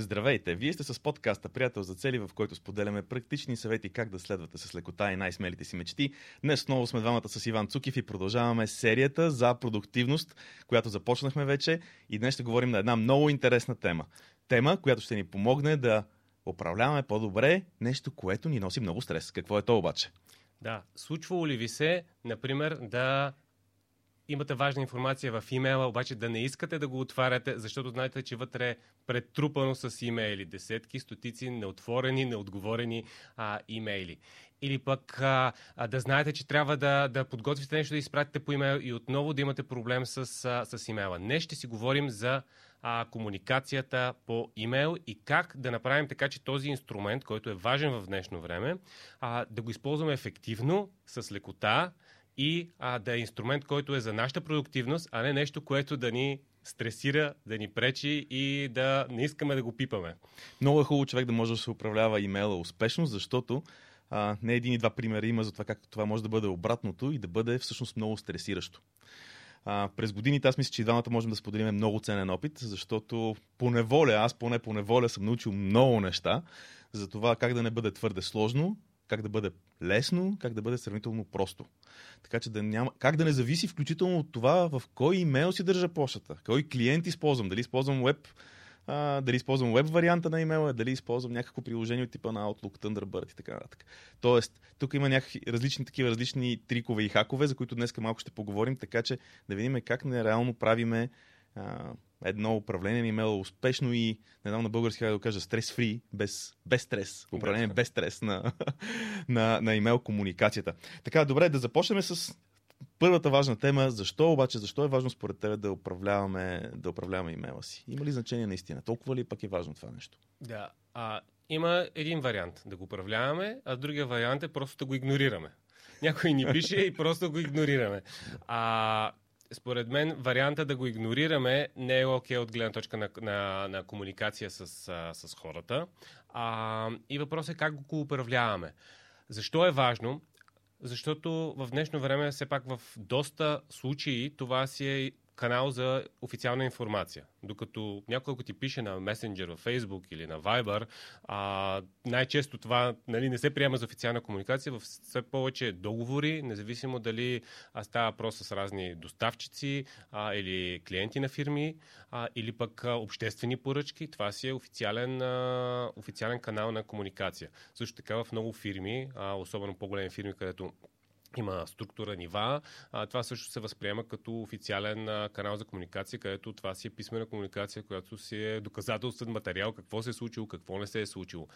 Здравейте! Вие сте с подкаста Приятел за цели, в който споделяме практични съвети как да следвате с лекота и най-смелите си мечти. Днес отново сме двамата с Иван Цукив и продължаваме серията за продуктивност, която започнахме вече и днес ще говорим на една много интересна тема. Тема, която ще ни помогне да управляваме по-добре нещо, което ни носи много стрес. Какво е то обаче? Да, случвало ли ви се, например, да имате важна информация в имейла, обаче да не искате да го отваряте, защото знаете, че вътре е претрупано с имейли. Десетки, стотици неотворени, неотговорени а, имейли. Или пък а, а, да знаете, че трябва да, да подготвите нещо да изпратите по имейл и отново да имате проблем с, а, с имейла. Днес ще си говорим за а, комуникацията по имейл и как да направим така, че този инструмент, който е важен в днешно време, а, да го използваме ефективно, с лекота, и а, да е инструмент, който е за нашата продуктивност, а не нещо, което да ни стресира, да ни пречи и да не искаме да го пипаме. Много е хубаво човек да може да се управлява имейла успешно, защото а, не един и два примера има за това как това може да бъде обратното и да бъде всъщност много стресиращо. А, през годините аз мисля, че и двамата можем да споделим много ценен опит, защото по неволя, аз поне по неволя съм научил много неща за това как да не бъде твърде сложно как да бъде лесно, как да бъде сравнително просто. Така че да няма, как да не зависи включително от това в кой имейл си държа почтата, кой клиент използвам, дали използвам веб, а, дали използвам веб варианта на имейла, дали използвам някакво приложение от типа на Outlook, Thunderbird и така нататък. Тоест, тук има някакви различни такива различни трикове и хакове, за които днес малко ще поговорим, така че да видим как нереално правиме едно управление на имейла успешно и, не знам на български да го кажа, стрес-фри, без, без стрес. Управление без стрес на, на, на имейл комуникацията. Така, добре, да започнем с първата важна тема. Защо обаче, защо е важно според тебе да управляваме, да управляваме имейла си? Има ли значение наистина? Толкова ли пък е важно това нещо? Да, а, има един вариант да го управляваме, а другия вариант е просто да го игнорираме. Някой ни пише и просто го игнорираме. А, според мен варианта да го игнорираме не е окей okay от гледна точка на, на, на комуникация с, а, с хората. А, и въпросът е как го управляваме. Защо е важно? Защото в днешно време, все пак в доста случаи, това си е канал за официална информация. Докато някой, ако ти пише на месенджер в Facebook или на Viber, а, най-често това нали, не се приема за официална комуникация, в все повече договори, независимо дали става въпрос с разни доставчици а, или клиенти на фирми, а, или пък а, обществени поръчки. Това си е официален, а, официален канал на комуникация. Също така в много фирми, а, особено по-големи фирми, където има структура, нива. А, това също се възприема като официален а, канал за комуникация, където това си е писмена комуникация, която си е доказателствен материал, какво се е случило, какво не се е случило.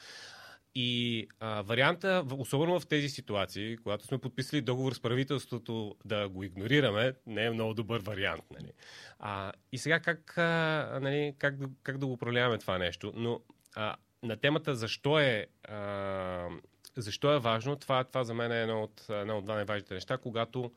И а, варианта, особено в тези ситуации, когато сме подписали договор с правителството да го игнорираме, не е много добър вариант. Нали? А, и сега как, а, нали, как, как да го управляваме това нещо? Но а, на темата защо е а, защо е важно? Това, това за мен е едно от, едно от два най-важните неща, когато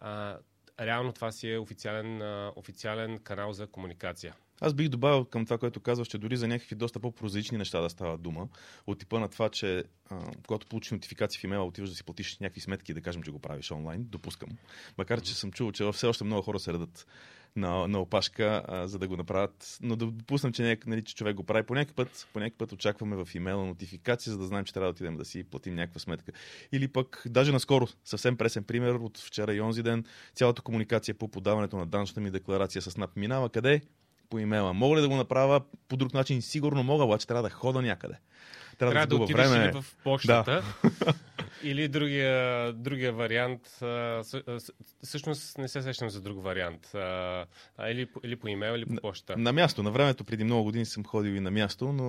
а, реално това си е официален, а, официален канал за комуникация. Аз бих добавил към това, което казваш, че дори за някакви доста по-прозаични неща да става дума, от типа на това, че а, когато получиш нотификация в имейла, отиваш да си платиш някакви сметки и да кажем, че го правиш онлайн, допускам. Макар, че съм чул, че все още много хора се редат на, на опашка, а, за да го направят. Но да допуснем, че, нали, че човек го прави. По някакъв път, по някакъв път очакваме в имейла нотификация, за да знаем, че трябва да отидем да си платим някаква сметка. Или пък, даже наскоро, съвсем пресен пример от вчера и онзи ден, цялата комуникация по подаването на данъчната ми декларация с НАП минава къде? По имейла. Мога ли да го направя по друг начин? Сигурно мога, обаче трябва да хода някъде. Трябва, трябва да, да отидеш време. в почтата. Да. Или другия, другия вариант, всъщност не се сещам за друг вариант. А, или, или по имейл, или по почта. На, на място. На времето, преди много години съм ходил и на място, но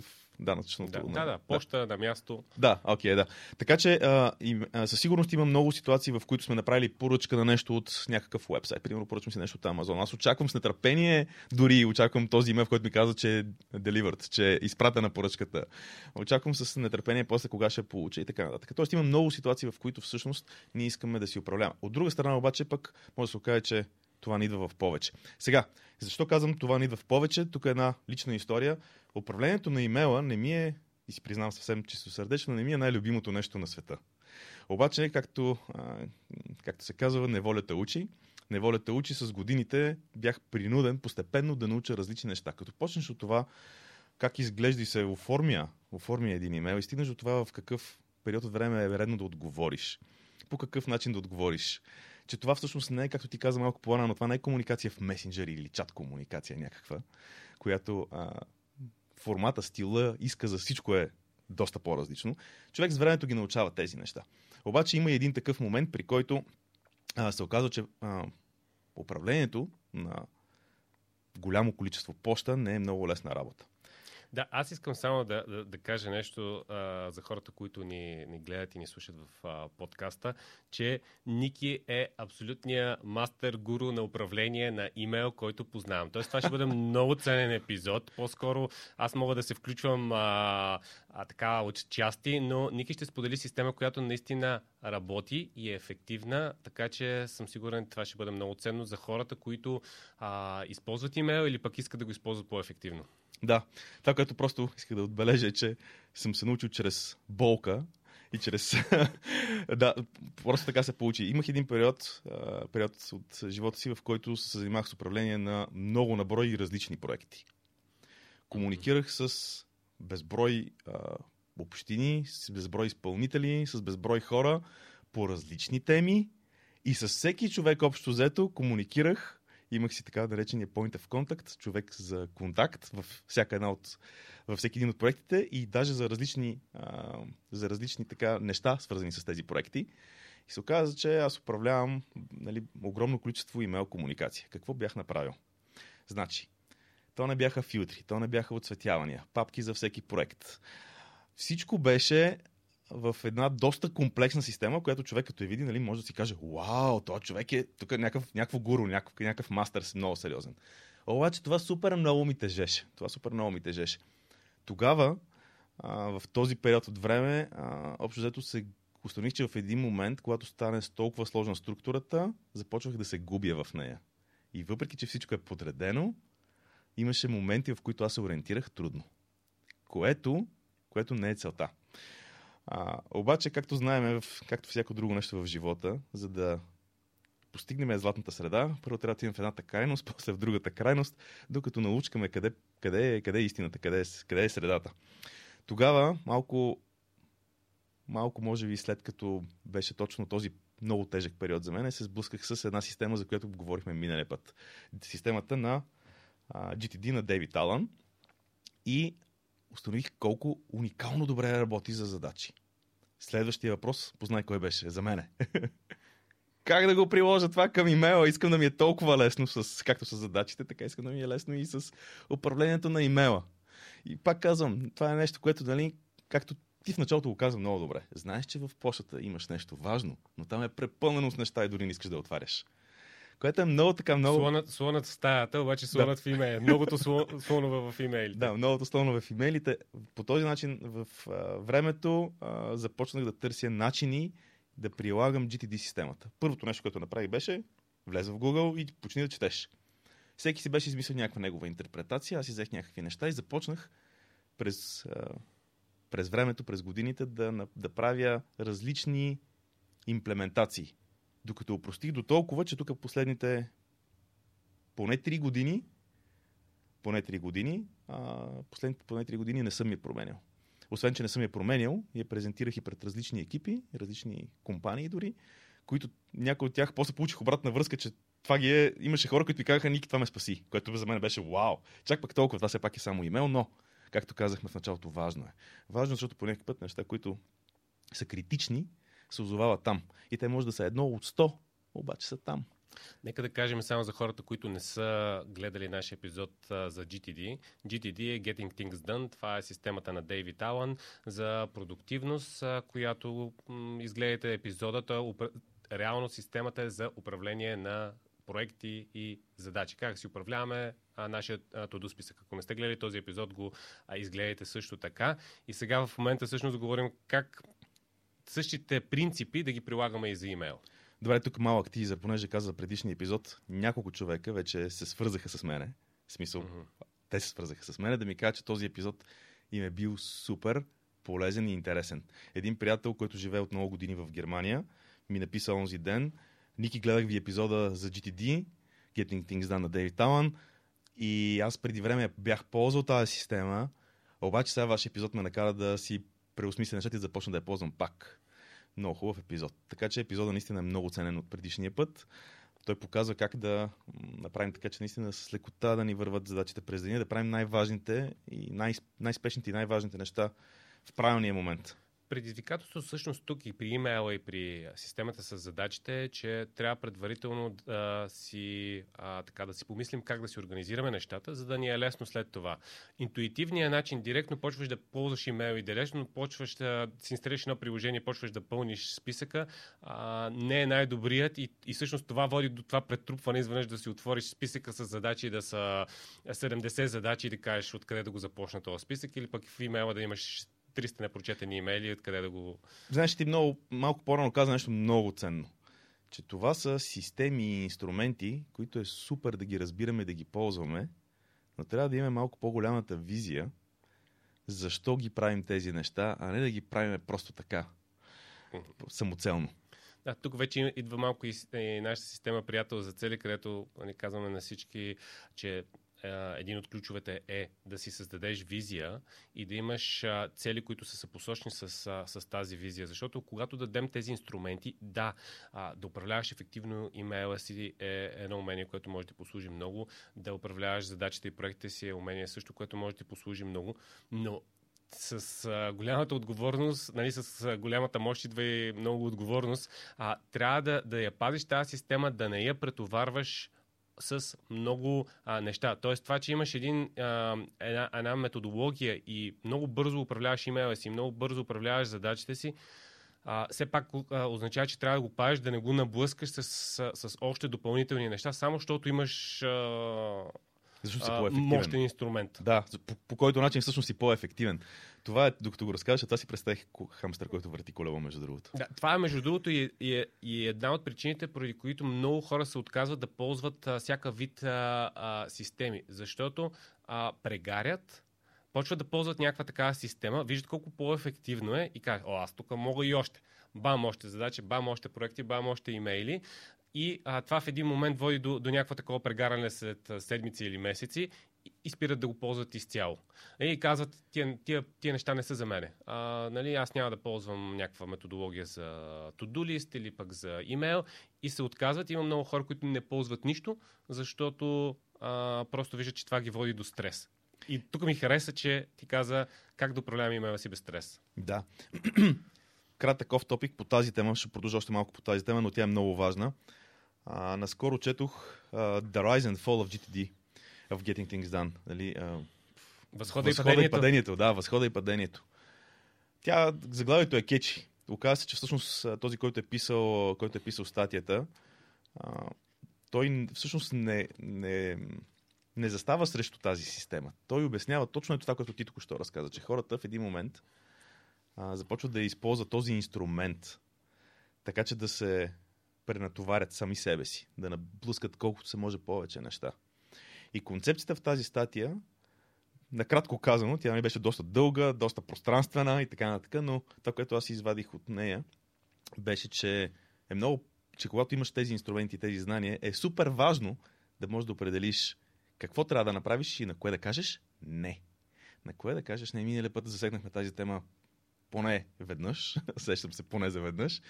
в данъчното. Да, да, да, почта да. на място. Да, окей, okay, да. Така че а, и, а, със сигурност има много ситуации, в които сме направили поръчка на нещо от някакъв вебсайт. Примерно поръчвам си нещо от Amazon. Аз очаквам с нетърпение, дори очаквам този имейл, в който ми казва, че е delivered, че е изпратена поръчката. Очаквам с нетърпение после кога ще получа и така нататък. Тоест има много ситуации, в които всъщност ние искаме да си управляваме. От друга страна обаче пък може да се окаже, че това ни идва в повече. Сега, защо казвам това ни идва в повече? Тук е една лична история. Управлението на имейла не ми е, и си признавам съвсем чисто сърдечно, не ми е най-любимото нещо на света. Обаче, както, както се казва, неволята учи. Неволята учи с годините бях принуден постепенно да науча различни неща. Като почнеш от това как изглежда и се оформя, оформя един имейл и стигнеш до това в какъв период от време е редно да отговориш. По какъв начин да отговориш. Че това всъщност не е, както ти каза малко по-рано, това не е комуникация в месенджер или чат комуникация някаква, която а, формата, стила, иска за всичко е доста по-различно. Човек с времето ги научава тези неща. Обаче има един такъв момент, при който а, се оказва, че а, управлението на голямо количество почта не е много лесна работа. Да, аз искам само да, да, да кажа нещо а, за хората, които ни, ни гледат и ни слушат в а, подкаста, че Ники е абсолютния мастер гуру на управление на имейл, който познавам. Тоест това ще бъде много ценен епизод. По-скоро аз мога да се включвам а, а, така от части, но Ники ще сподели система, която наистина работи и е ефективна, така че съм сигурен, това ще бъде много ценно за хората, които а, използват имейл или пък искат да го използват по-ефективно. Да, това, което просто исках да отбележа е, че съм се научил чрез болка и чрез... да, просто така се получи. Имах един период, период от живота си, в който се занимавах с управление на много наброй и различни проекти. Комуникирах с безброй а, общини, с безброй изпълнители, с безброй хора по различни теми и с всеки човек общо взето комуникирах имах си така наречения point of contact, човек за контакт в всяка една от, във всеки един от проектите и даже за различни, а, за различни така неща, свързани с тези проекти. И се оказа, че аз управлявам нали, огромно количество имейл комуникация. Какво бях направил? Значи, то не бяха филтри, то не бяха отсветявания, папки за всеки проект. Всичко беше в една доста комплексна система, която човек като я види, нали, може да си каже, вау, този човек е тук е някакъв, някакво гуру, някакъв, някакъв мастър, много сериозен. Обаче това супер много ми тежеше. Това супер много ми тежеше. Тогава, а, в този период от време, а, общо взето се установих, че в един момент, когато стане с толкова сложна структурата, започвах да се губя в нея. И въпреки, че всичко е подредено, имаше моменти, в които аз се ориентирах трудно. Което, което не е целта. А, обаче, както знаем, както всяко друго нещо в живота, за да постигнем златната среда, първо трябва да отидем в едната крайност, после в другата крайност, докато научкаме къде, къде, е, къде е истината, къде е, къде е средата. Тогава, малко, малко може би след като беше точно този много тежък период за мен, се сблъсках с една система, за която говорихме миналия път. Системата на а, GTD на Дейвид Алън. И установих колко уникално добре работи за задачи. Следващия въпрос, познай кой беше, за мене. как да го приложа това към имейла? Искам да ми е толкова лесно, с, както с задачите, така искам да ми е лесно и с управлението на имейла. И пак казвам, това е нещо, което, дали, както ти в началото го казвам много добре. Знаеш, че в почтата имаш нещо важно, но там е препълнено с неща и дори не искаш да отваряш което е много така много... Слонът, слонът в стаята, обаче слонът да. в имейл. Многото слонове в имейлите. Да, многото слонове в имейлите. По този начин в а, времето а, започнах да търся начини да прилагам GTD системата. Първото нещо, което направих беше влезе в Google и почни да четеш. Всеки си беше измислил някаква негова интерпретация, аз си взех някакви неща и започнах през, през времето, през годините да, да правя различни имплементации докато опростих до толкова, че тук последните поне 3 години, поне 3 години, а, последните поне 3 години не съм я променял. Освен, че не съм я променял, я презентирах и пред различни екипи, различни компании дори, които някои от тях после получих обратна връзка, че това ги е... Имаше хора, които ми казаха, Ники, това ме спаси, което за мен беше вау. Чак пък толкова, това все пак е само имейл, но, както казахме в началото, важно е. Важно, защото по някакъв път неща, които са критични, се озовават там. И те може да са едно от сто, обаче са там. Нека да кажем само за хората, които не са гледали нашия епизод за GTD. GTD е Getting Things Done. Това е системата на Дейвид Алън за продуктивност, която м- изгледате епизодата. Упра... Реално системата е за управление на проекти и задачи. Как си управляваме а, нашия todo списък. Ако не сте гледали този епизод, го изгледайте също така. И сега в момента всъщност говорим как същите принципи да ги прилагаме и за имейл. Добре, тук малък тизър, понеже каза за предишния епизод, няколко човека вече се свързаха с мене. В смисъл, mm-hmm. те се свързаха с мене да ми кажат, че този епизод им е бил супер полезен и интересен. Един приятел, който живее от много години в Германия, ми написа онзи ден, Ники, гледах ви епизода за GTD, Getting Things Done на Дейвид Талан, и аз преди време бях ползвал тази система, Обаче сега вашия епизод ме накара да си преосмисля нещата и започна да я ползвам пак. Много хубав епизод. Така че епизода наистина е много ценен от предишния път. Той показва как да направим така, че наистина с лекота да ни върват задачите през деня, да правим най-важните и най- най-спешните и най-важните неща в правилния момент. Предизвикателството всъщност тук и при имейла и при системата с задачите е, че трябва предварително да си, а, така, да си помислим как да си организираме нещата, за да ни е лесно след това. Интуитивният начин, директно почваш да ползваш имейл и директно почваш да си инсталираш едно приложение, почваш да пълниш списъка, а, не е най-добрият и, и всъщност това води до това претрупване, изведнъж да си отвориш списъка с задачи, да са 70 задачи и да кажеш откъде да го започна този списък или пък в имейла да имаш 300 непрочетени имейли, откъде да го... Знаеш, ти много, малко по-рано каза нещо много ценно. Че това са системи и инструменти, които е супер да ги разбираме, да ги ползваме, но трябва да имаме малко по-голямата визия защо ги правим тези неща, а не да ги правим просто така, самоцелно. Да, тук вече идва малко и, и нашата система приятел за цели, където ни нали, казваме на всички, че един от ключовете е да си създадеш визия и да имаш цели, които са съпосочни с, с тази визия. Защото когато дадем тези инструменти, да, да управляваш ефективно имейла си е едно умение, което може да послужи много. Да управляваш задачите и проектите си е умение също, което може да послужи много. Но с а, голямата отговорност, нали, с а, голямата мощ идва и много отговорност, а, трябва да, да я пазиш тази система, да не я претоварваш с много а, неща. Тоест това, че имаш един, а, една, една методология и много бързо управляваш имейла си, много бързо управляваш задачите си, а, все пак а, означава, че трябва да го пазиш, да не го наблъскаш с, с, с още допълнителни неща, само защото имаш а, защото си по-ефективен. Мощен инструмент. Да, по, по който начин всъщност си по-ефективен. Това е, докато го разкажеш, това си представих хамстър, който върти колело, между другото. Да, това е, между другото, и, и, и една от причините, поради които много хора се отказват да ползват а, всяка вид а, а, системи. Защото а, прегарят, почват да ползват някаква такава система, виждат колко по-ефективно е и казват, о, аз тук мога и още. Бам още задачи, бам още проекти, бам още имейли. И а, това в един момент води до, до някакво такова прегаране след седмици или месеци и спират да го ползват изцяло. И казват, тия, тия, тия неща не са за мене. А, нали, аз няма да ползвам някаква методология за to-do list или пък за имейл и се отказват. Има много хора, които не ползват нищо, защото а, просто виждат, че това ги води до стрес. И тук ми хареса, че ти каза как да управлявам имейла си без стрес. Да. Кратък оф топик по тази тема, ще продължа още малко по тази тема, но тя е много важна. А, наскоро четох uh, The Rise and Fall of GTD, of Getting Things Done. Нали, uh, възхода, възхода и, падението. и падението. Да, възхода и падението. Тя, заглавието е кечи. Оказва се, че всъщност този, който е писал, който е писал статията, а, той всъщност не, не, не застава срещу тази система. Той обяснява точно това, което ти току-що разказа, че хората в един момент а, започват да използват този инструмент, така че да се пренатоварят сами себе си, да наблъскат колкото се може повече неща. И концепцията в тази статия, накратко казано, тя ми беше доста дълга, доста пространствена и така нататък, но това, което аз извадих от нея, беше, че е много, че когато имаш тези инструменти, тези знания, е супер важно да можеш да определиш какво трябва да направиш и на кое да кажеш не. На кое да кажеш не. Миналия път засегнахме тази тема поне веднъж, сещам се поне за веднъж,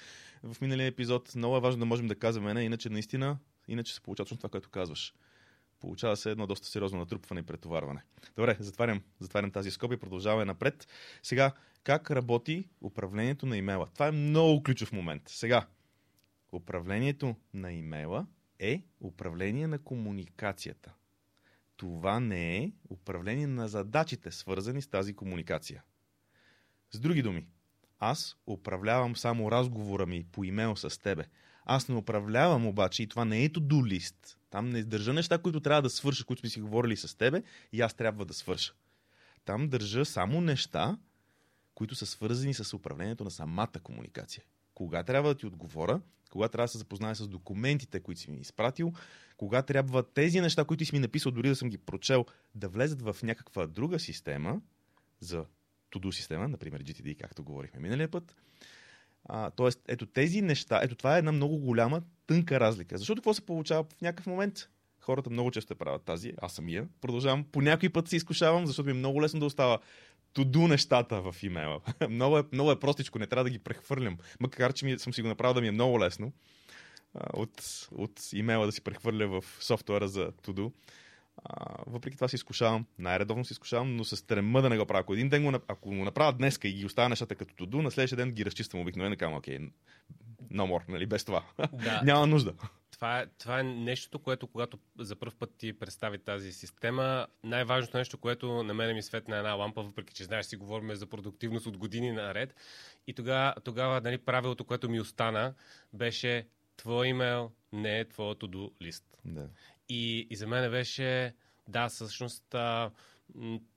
в миналия епизод. Много е важно да можем да казваме не, иначе наистина, иначе се получава точно това, което казваш. Получава се едно доста сериозно натрупване и претоварване. Добре, затварям, затварям тази скоба и продължаваме напред. Сега, как работи управлението на имейла? Това е много ключов момент. Сега, управлението на имейла е управление на комуникацията. Това не е управление на задачите, свързани с тази комуникация. С други думи, аз управлявам само разговора ми по имейл с тебе. Аз не управлявам обаче и това не е to-do лист. Там не държа неща, които трябва да свърша, които сме си говорили с тебе и аз трябва да свърша. Там държа само неща, които са свързани с управлението на самата комуникация. Кога трябва да ти отговоря, кога трябва да се запозная с документите, които си ми изпратил, кога трябва тези неща, които си ми написал, дори да съм ги прочел, да влезат в някаква друга система за to-do система, например GTD, както говорихме миналия път. А, тоест, ето тези неща, ето това е една много голяма, тънка разлика. Защото какво се получава в някакъв момент? Хората много често правят тази, аз самия. Продължавам. По някой път се изкушавам, защото ми е много лесно да остава туду нещата в имейла. много, е, много е простичко, не трябва да ги прехвърлям. Макар, че ми, съм си го направил да ми е много лесно от, от имейла да си прехвърля в софтуера за Todo. А, въпреки това се изкушавам, най-редовно се изкушавам, но се стрема да не го правя. Ако един ден го, ако го направя днес и ги оставя нещата като туду, на следващия ден ги разчиствам обикновено и казвам, окей, no more, нали, без това. Да. Няма нужда. Това е, това е нещото, което когато за първ път ти представи тази система, най-важното нещо, което на мен ми светна една лампа, въпреки че знаеш си говорим за продуктивност от години наред. И тогава, тогава нали, правилото, което ми остана, беше твой имейл не е твоето до лист. Да. И, и за мен беше, да, всъщност, а,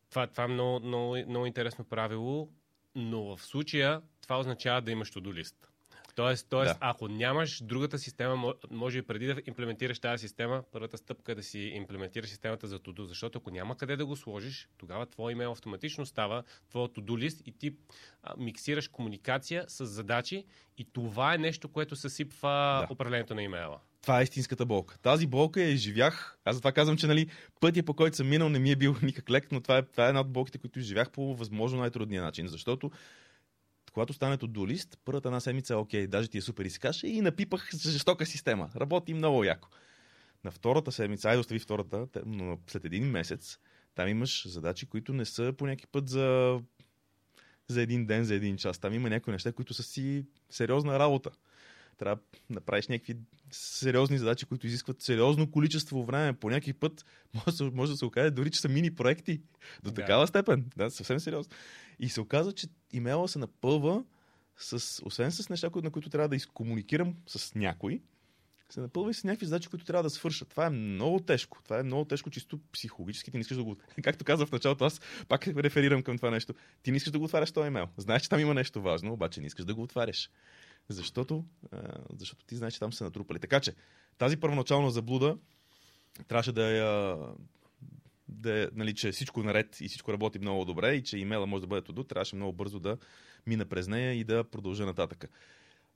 това, това е много, много, много интересно правило, но в случая това означава да имаш to лист. Тоест, тоест да. ако нямаш другата система, може и преди да имплементираш тази система, първата стъпка е да си имплементираш системата за Todo, защото ако няма къде да го сложиш, тогава твой имейл автоматично става твоя To-Do лист и ти а, миксираш комуникация с задачи и това е нещо, което съсипва да. управлението на имейла. Това е истинската болка. Тази болка я изживях. Аз затова казвам, че нали, пътя по който съм минал не ми е бил никак лек, но това е, това е една от болките, които изживях по възможно най-трудния начин. Защото когато стане до лист, първата една седмица, окей, даже ти е супер изкаше и напипах жестока система. Работи много яко. На втората седмица, айде остави втората, но след един месец, там имаш задачи, които не са по някакъв път за, за един ден, за един час. Там има някои неща, които са си сериозна работа. Трябва да направиш някакви сериозни задачи, които изискват сериозно количество време. По някакъв път може, може да се окаже дори, че са мини проекти. До да. такава степен. Да, съвсем сериозно. И се оказа, че имейла се напълва с, освен с неща, на които трябва да изкомуникирам с някой, се напълва и с някакви задачи, които трябва да свършат. Това е много тежко. Това е много тежко, чисто психологически. Ти не искаш да го. Както казах в началото, аз пак реферирам към това нещо. Ти не искаш да го отваряш този имейл. Знаеш, че там има нещо важно, обаче не искаш да го отваряш. Защото, защото ти знаеш, че там са натрупали. Така че, тази първоначална заблуда трябваше да я да, нали, че всичко е наред и всичко работи много добре и че имейла може да бъде туду, трябваше много бързо да мина през нея и да продължа нататък.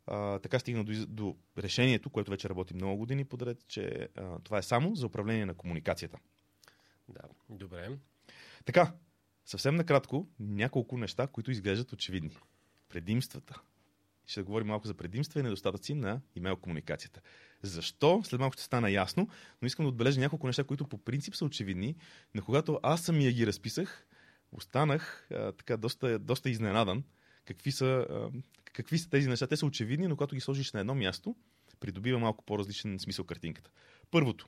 А, така стигна до, до решението, което вече работи много години подред, че а, това е само за управление на комуникацията. Да, добре. Така, съвсем накратко, няколко неща, които изглеждат очевидни. Предимствата ще говорим малко за предимства и недостатъци на имейл комуникацията. Защо? След малко ще стана ясно, но искам да отбележа няколко неща, които по принцип са очевидни, но когато аз самия ги разписах, останах а, така доста, доста изненадан какви са, а, какви са тези неща. Те са очевидни, но когато ги сложиш на едно място, придобива малко по-различен смисъл картинката. Първото,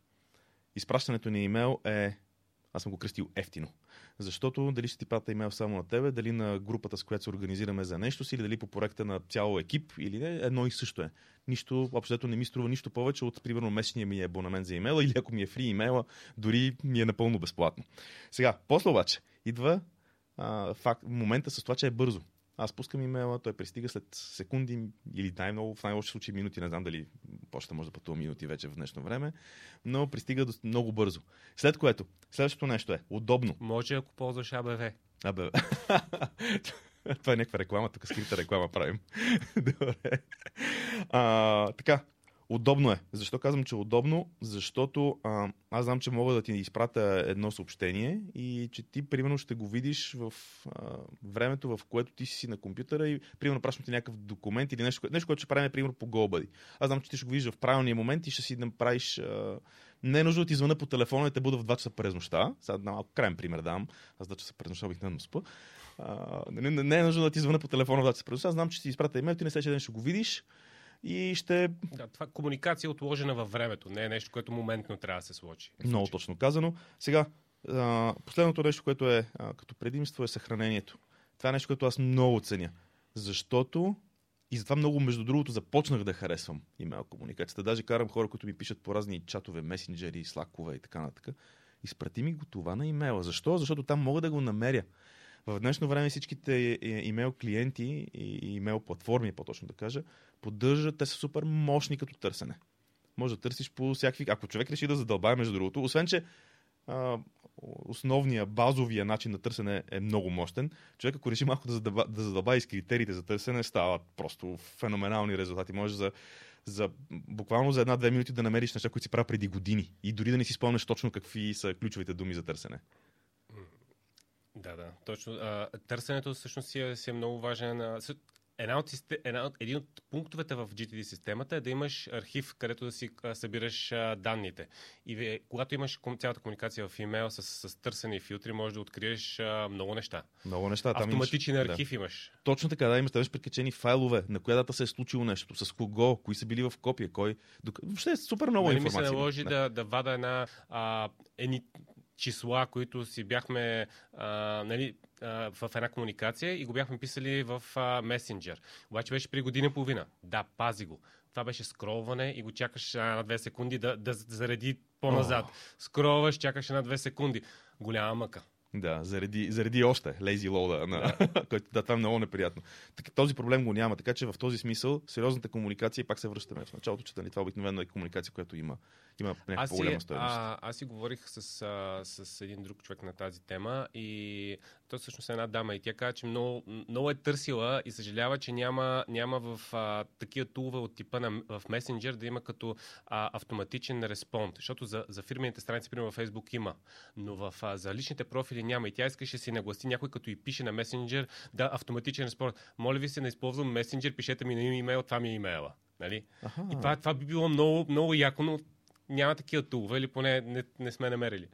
изпращането на имейл е аз съм го кръстил ефтино. Защото дали ще ти прата имейл само на тебе, дали на групата, с която се организираме за нещо си, или дали по проекта на цял екип, или не, едно и също е. Нищо, общо не ми струва нищо повече от, примерно, месечния ми абонамент за имейла, или ако ми е фри имейла, дори ми е напълно безплатно. Сега, после обаче, идва а, факт, момента с това, че е бързо. Аз пускам имейла, той пристига след секунди или най-много, в най-лоши случаи минути, не знам дали почта може да пътува минути вече в днешно време, но пристига много бързо. След което, следващото нещо е удобно. Може ако ползваш АБВ. АБВ. Това е някаква реклама, тук скрита реклама правим. Добре. А, така, Удобно е. Защо казвам, че е удобно? Защото а, аз знам, че мога да ти изпратя едно съобщение и че ти, примерно, ще го видиш в а, времето, в което ти си на компютъра и, примерно, пращам ти някакъв документ или нещо, нещо което ще правим, примерно, по GoBuddy. Аз знам, че ти ще го видиш в правилния момент и ще си направиш... А, не е нужно да ти звъна по телефона и те бъда в 2 часа през нощта. Сега малко крайен пример дам. Аз 2 часа през нощта обикновено спа. не, не, не, е нужно да ти звъна по телефона в 2 часа през нощта. Аз знам, че ти изпратя имейл, ти на следващия ден ще го видиш и ще... Да, това комуникация е отложена във времето, не е нещо, което моментно трябва да се случи. Много точно казано. Сега, а, последното нещо, което е а, като предимство е съхранението. Това е нещо, което аз много ценя. Защото и затова много, между другото, започнах да харесвам имейл комуникацията. Даже карам хора, които ми пишат по разни чатове, месенджери, слакове и така нататък. Изпрати ми го това на имейла. Защо? Защото там мога да го намеря. В днешно време всичките е, е, имейл клиенти и имейл платформи, по-точно да кажа, поддържат, те са супер мощни като търсене. Може да търсиш по всякакви... Ако човек реши да задълбае, между другото, освен, че а, основния, базовия начин на търсене е много мощен. Човек, ако реши малко да задълбае, да задълбае с критериите за търсене, стават просто феноменални резултати. Може за за буквално за една-две минути да намериш неща, които си правил преди години и дори да не си спомняш точно какви са ключовите думи за търсене. Да, да, точно. А, търсенето всъщност си е, си е много важен. Една от, една от, един от пунктовете в GTD системата е да имаш архив, където да си а, събираш а, данните. И когато имаш цялата комуникация в имейл с, с търсене и филтри, можеш да откриеш а, много неща. Много неща. Там Автоматичен имаш, архив да. имаш. Точно така, да, имаш, имаш прикачени файлове, на коя дата се е случило нещо, с кого, кои са били в копия, кой. Въобще е супер много Нали информация. ми се наложи да. да, да вада една а, едни числа, които си бяхме а, нали, а, в една комуникация и го бяхме писали в а, месенджер. Обаче беше при година и половина. Да, пази го. Това беше скролване и го чакаш на две секунди да, да зареди по-назад. Oh. Скролваш, чакаш на две секунди. Голяма мъка. Да, заради, заради още lazy load, на, да. който да, това е много неприятно. Так, този проблем го няма, така че в този смисъл сериозната комуникация, пак се връщаме в началото, че нали, това обикновено е комуникация, която има, има някаква по-голяма стоеност. А, аз си говорих с, а, с един друг човек на тази тема и той всъщност е една дама и тя каза, че много, много е търсила и съжалява, че няма, няма в а, такива тулове от типа на, в месенджер да има като а, автоматичен респонд, защото за, за фирмените страници, примерно в Facebook има, но в, а, за личните профили няма и тя искаше да си нагласи някой като и пише на месенджер да автоматичен респонд. Моля ви се, не използвам месенджер, пишете ми на имейл, това ми е имейла. Нали? Аха. И това, това би било много, много яко, но няма такива тулове или поне не, не сме намерили.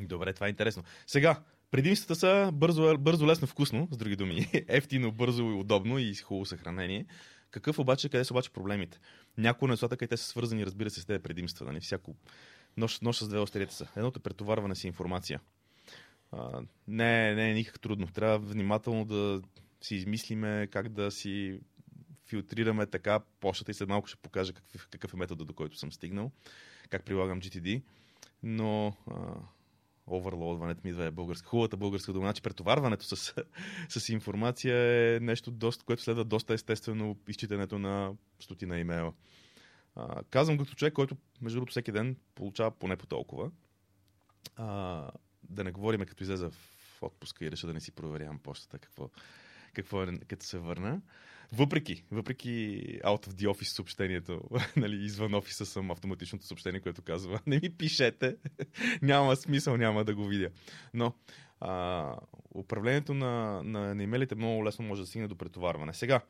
Добре, това е интересно. Сега, предимствата са бързо, бързо, лесно, вкусно, с други думи. Ефтино, бързо и удобно и хубаво съхранение. Какъв обаче, къде са обаче проблемите? Някои нещата, къде те са свързани, разбира се, с тези предимства. Нали? Всяко нощ, нощ с две острията са. Едното е претоварване си информация. А, не, не е никак трудно. Трябва внимателно да си измислиме как да си филтрираме така почтата и след малко ще покажа какъв, какъв е метода, до който съм стигнал, как прилагам GTD. Но а, оверлоудването ми е българска. Хубавата българска дума. Значи претоварването с, с информация е нещо, доста, което следва доста естествено изчитането на стотина имейла. А, казвам като човек, който между другото всеки ден получава поне по толкова. А, да не говорим като излезе в отпуска и реша да не си проверявам почтата какво, какво е като се върна. Въпреки, въпреки out of the office съобщението, нали, извън офиса съм автоматичното съобщение, което казва не ми пишете, няма смисъл, няма да го видя. Но а, управлението на, на, на имейлите много лесно може да стигне до претоварване. Сега,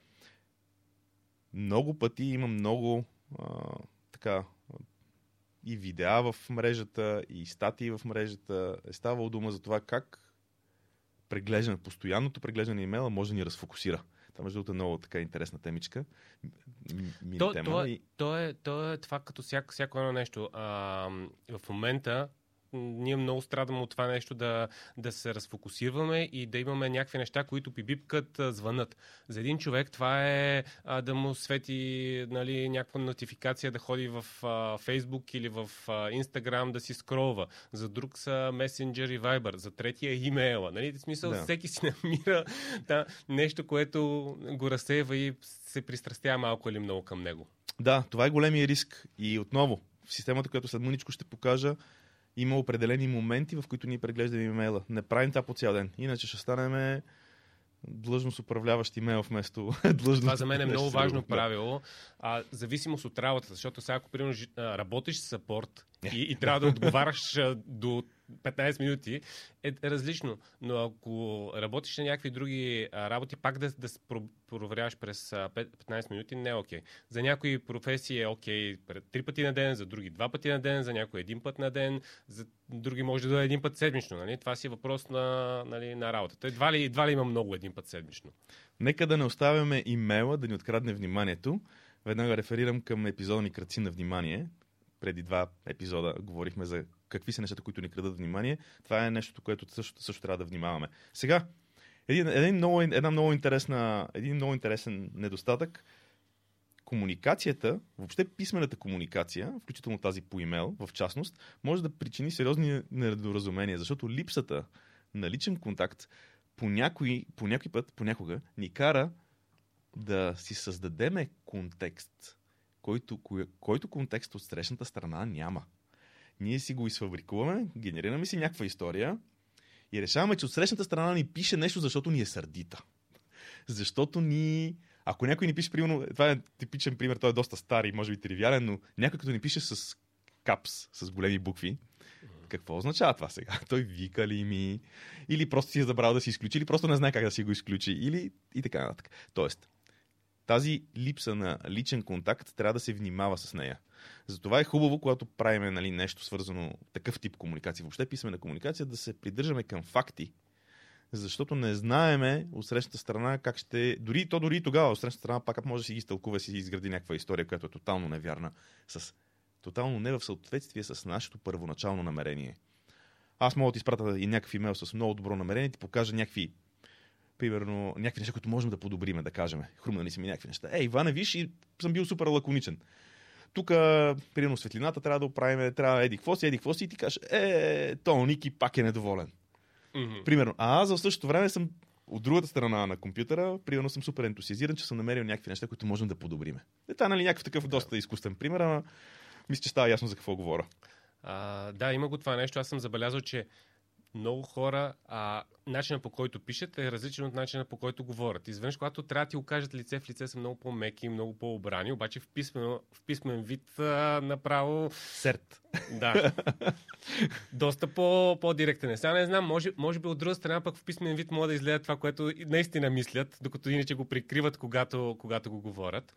много пъти има много а, така и видеа в мрежата, и статии в мрежата. Е ставало дума за това как преглеждане, постоянното преглеждане на имейла може да ни разфокусира. Това, между другото, е много така интересна темичка. Ми, то, тема то, и... е, то, е, то е това като всяко, всяко едно нещо. А, в момента ние много страдаме от това нещо да, да се разфокусираме и да имаме някакви неща, които пибипкат, звънат. За един човек това е а, да му свети нали, някаква нотификация да ходи в а, Facebook или в а, Instagram да си скролва. За друг са Messenger и Viber. За третия е имейла. Нали? В смисъл, Да. всеки си намира да, нещо, което го разсейва и се пристрастява малко или много към него. Да, това е големия риск. И отново, в системата, която след мъничко ще покажа, има определени моменти, в които ние преглеждаме имейла. Не правим това по цял ден. Иначе ще станем длъжност управляващ имейл вместо длъжност. Това за мен е много важно правило. А, зависимост от работата, защото сега ако примерно работиш с сапорт и, и трябва да отговаряш до 15 минути, е, различно. Но ако работиш на някакви други работи, пак да, да проверяваш през а, пет- 15 минути, не е окей. За някои професии е окей пред три пъти на ден, за други два пъти на ден, за някой един път на ден, за други може да е един път седмично. Нали? Това си е въпрос на, нали, на работата. Едва ли, едва ли има много един път седмично. Нека да не оставяме имейла да ни открадне вниманието. Веднага реферирам към епизода ни Кръци на внимание. Преди два епизода говорихме за какви са нещата, които ни крадат внимание. Това е нещо, което също, също трябва да внимаваме. Сега, един, един много, една много интересна, един много интересен недостатък. Комуникацията, въобще писмената комуникация, включително тази по имейл, в частност, може да причини сериозни недоразумения, защото липсата на личен контакт по някой, по някой път, понякога, ни кара да си създадеме контекст, който, кой, който контекст от срещната страна няма. Ние си го изфабрикуваме, генерираме си някаква история и решаваме, че от срещната страна ни пише нещо, защото ни е сърдита. Защото ни Ако някой ни пише, примерно, това е типичен пример, той е доста стар и може би тривиален, но някой като ни пише с капс, с големи букви, какво означава това сега? Той вика ли ми? Или просто си е забрал да си изключи, или просто не знае как да си го изключи, или и така нататък. Тоест, тази липса на личен контакт трябва да се внимава с нея. Затова е хубаво, когато правим нали, нещо свързано такъв тип комуникация, въобще писмена комуникация, да се придържаме към факти, защото не знаеме от срещната страна как ще... Дори то дори тогава от срещната страна пак може да си ги изтълкува, си изгради някаква история, която е тотално невярна, с тотално не в съответствие с нашето първоначално намерение. Аз мога да ти изпратя и някакъв имейл с много добро намерение, ти покажа някакви примерно, някакви неща, които можем да подобриме, да кажем. Хрумнали са ми някакви неща. Ей, Иване, виж, и съм бил супер лаконичен. Тук, примерно, светлината трябва да оправим, трябва еди какво си, еди какво си, и ти кажеш, е, то Ники пак е недоволен. Мгм. Примерно. А аз в същото време съм от другата страна на компютъра, примерно съм супер ентусиазиран, че съм намерил някакви неща, които можем да подобриме. Е, е нали, някакъв такъв доста изкуствен пример, ама мисля, че става ясно за какво говоря. А, да, има го това нещо. Аз съм забелязал, че много хора, а, начинът по който пишат е различен от начина по който говорят. Изведнъж, когато трябва да ти го кажат лице в лице, са много по-меки, много по-обрани, обаче в, писмено, в писмен вид а, направо Серт. Да. Доста по, по-директен е. Сега не знам, може, може би от друга страна пък в писмен вид могат да изгледат това, което и наистина мислят, докато иначе го прикриват, когато, когато го говорят.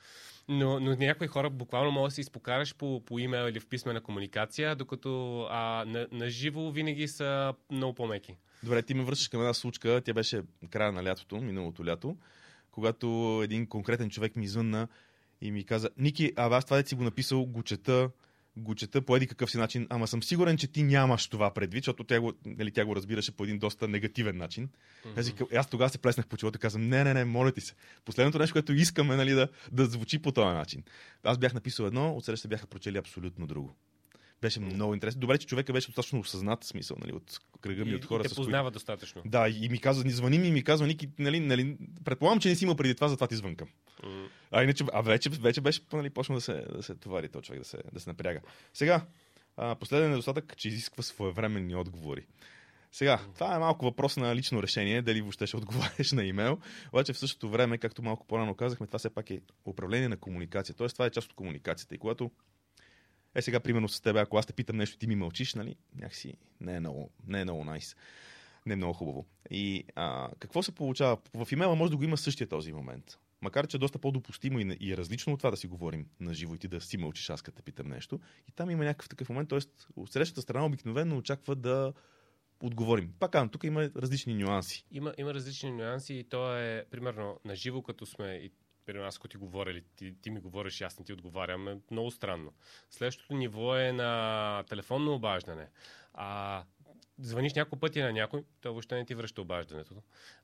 Но, но някои хора буквално може да се изпокараш по, по имейл или в писмена комуникация, докато а, на, на живо винаги са много по-меки. Добре, ти ме връщаш към една случка, тя беше края на лятото, миналото лято, когато един конкретен човек ми звънна и ми каза, Ники, а аз това да си го написал, го чета, го чета по еди какъв си начин, ама съм сигурен, че ти нямаш това предвид, защото тя го, нали, тя го разбираше по един доста негативен начин. Mm-hmm. Аз, аз тогава се плеснах по челото и казвам, не, не, не, моля ти се. Последното нещо, което искаме, нали, да, да звучи по този начин. Аз бях написал едно, отсреща бяха прочели абсолютно друго. Беше много интересно. Добре, че човека беше достатъчно осъзнат смисъл, нали, от кръга ми от хора, и те познава достатъчно. да, и ми казва, ни звъни ми и ми казва, Ники, нали, нали, предполагам, че не си имал преди това, затова ти звънкам. М. А иначе, а вече, вече беше нали, почнал да се, да се товари този човек, да се, да се напряга. Сега, а, последен недостатък, че изисква своевременни отговори. Сега, това е малко въпрос на лично решение, дали въобще ще отговаряш на имейл, обаче в същото време, както малко по-рано казахме, това все пак е управление на комуникация. Тоест, това е част от комуникацията. И когато е сега, примерно с теб, ако аз те питам нещо, ти ми мълчиш, нали? Някакси не е много, не е много найс. Не е много хубаво. И а, какво се получава? В имейла може да го има същия този момент. Макар, че е доста по-допустимо и, и е различно от това да си говорим на живо и ти да си мълчиш, аз като те питам нещо. И там има някакъв такъв момент, т.е. от срещата страна обикновено очаква да отговорим. Пак казвам, тук има различни нюанси. Има, има различни нюанси и то е, примерно, на живо, като сме и примерно аз, ако ти говоря или ти, ти ми говориш, аз не ти отговарям, е много странно. Следващото ниво е на телефонно обаждане. А, звъниш няколко пъти на някой, той въобще не ти връща обаждането.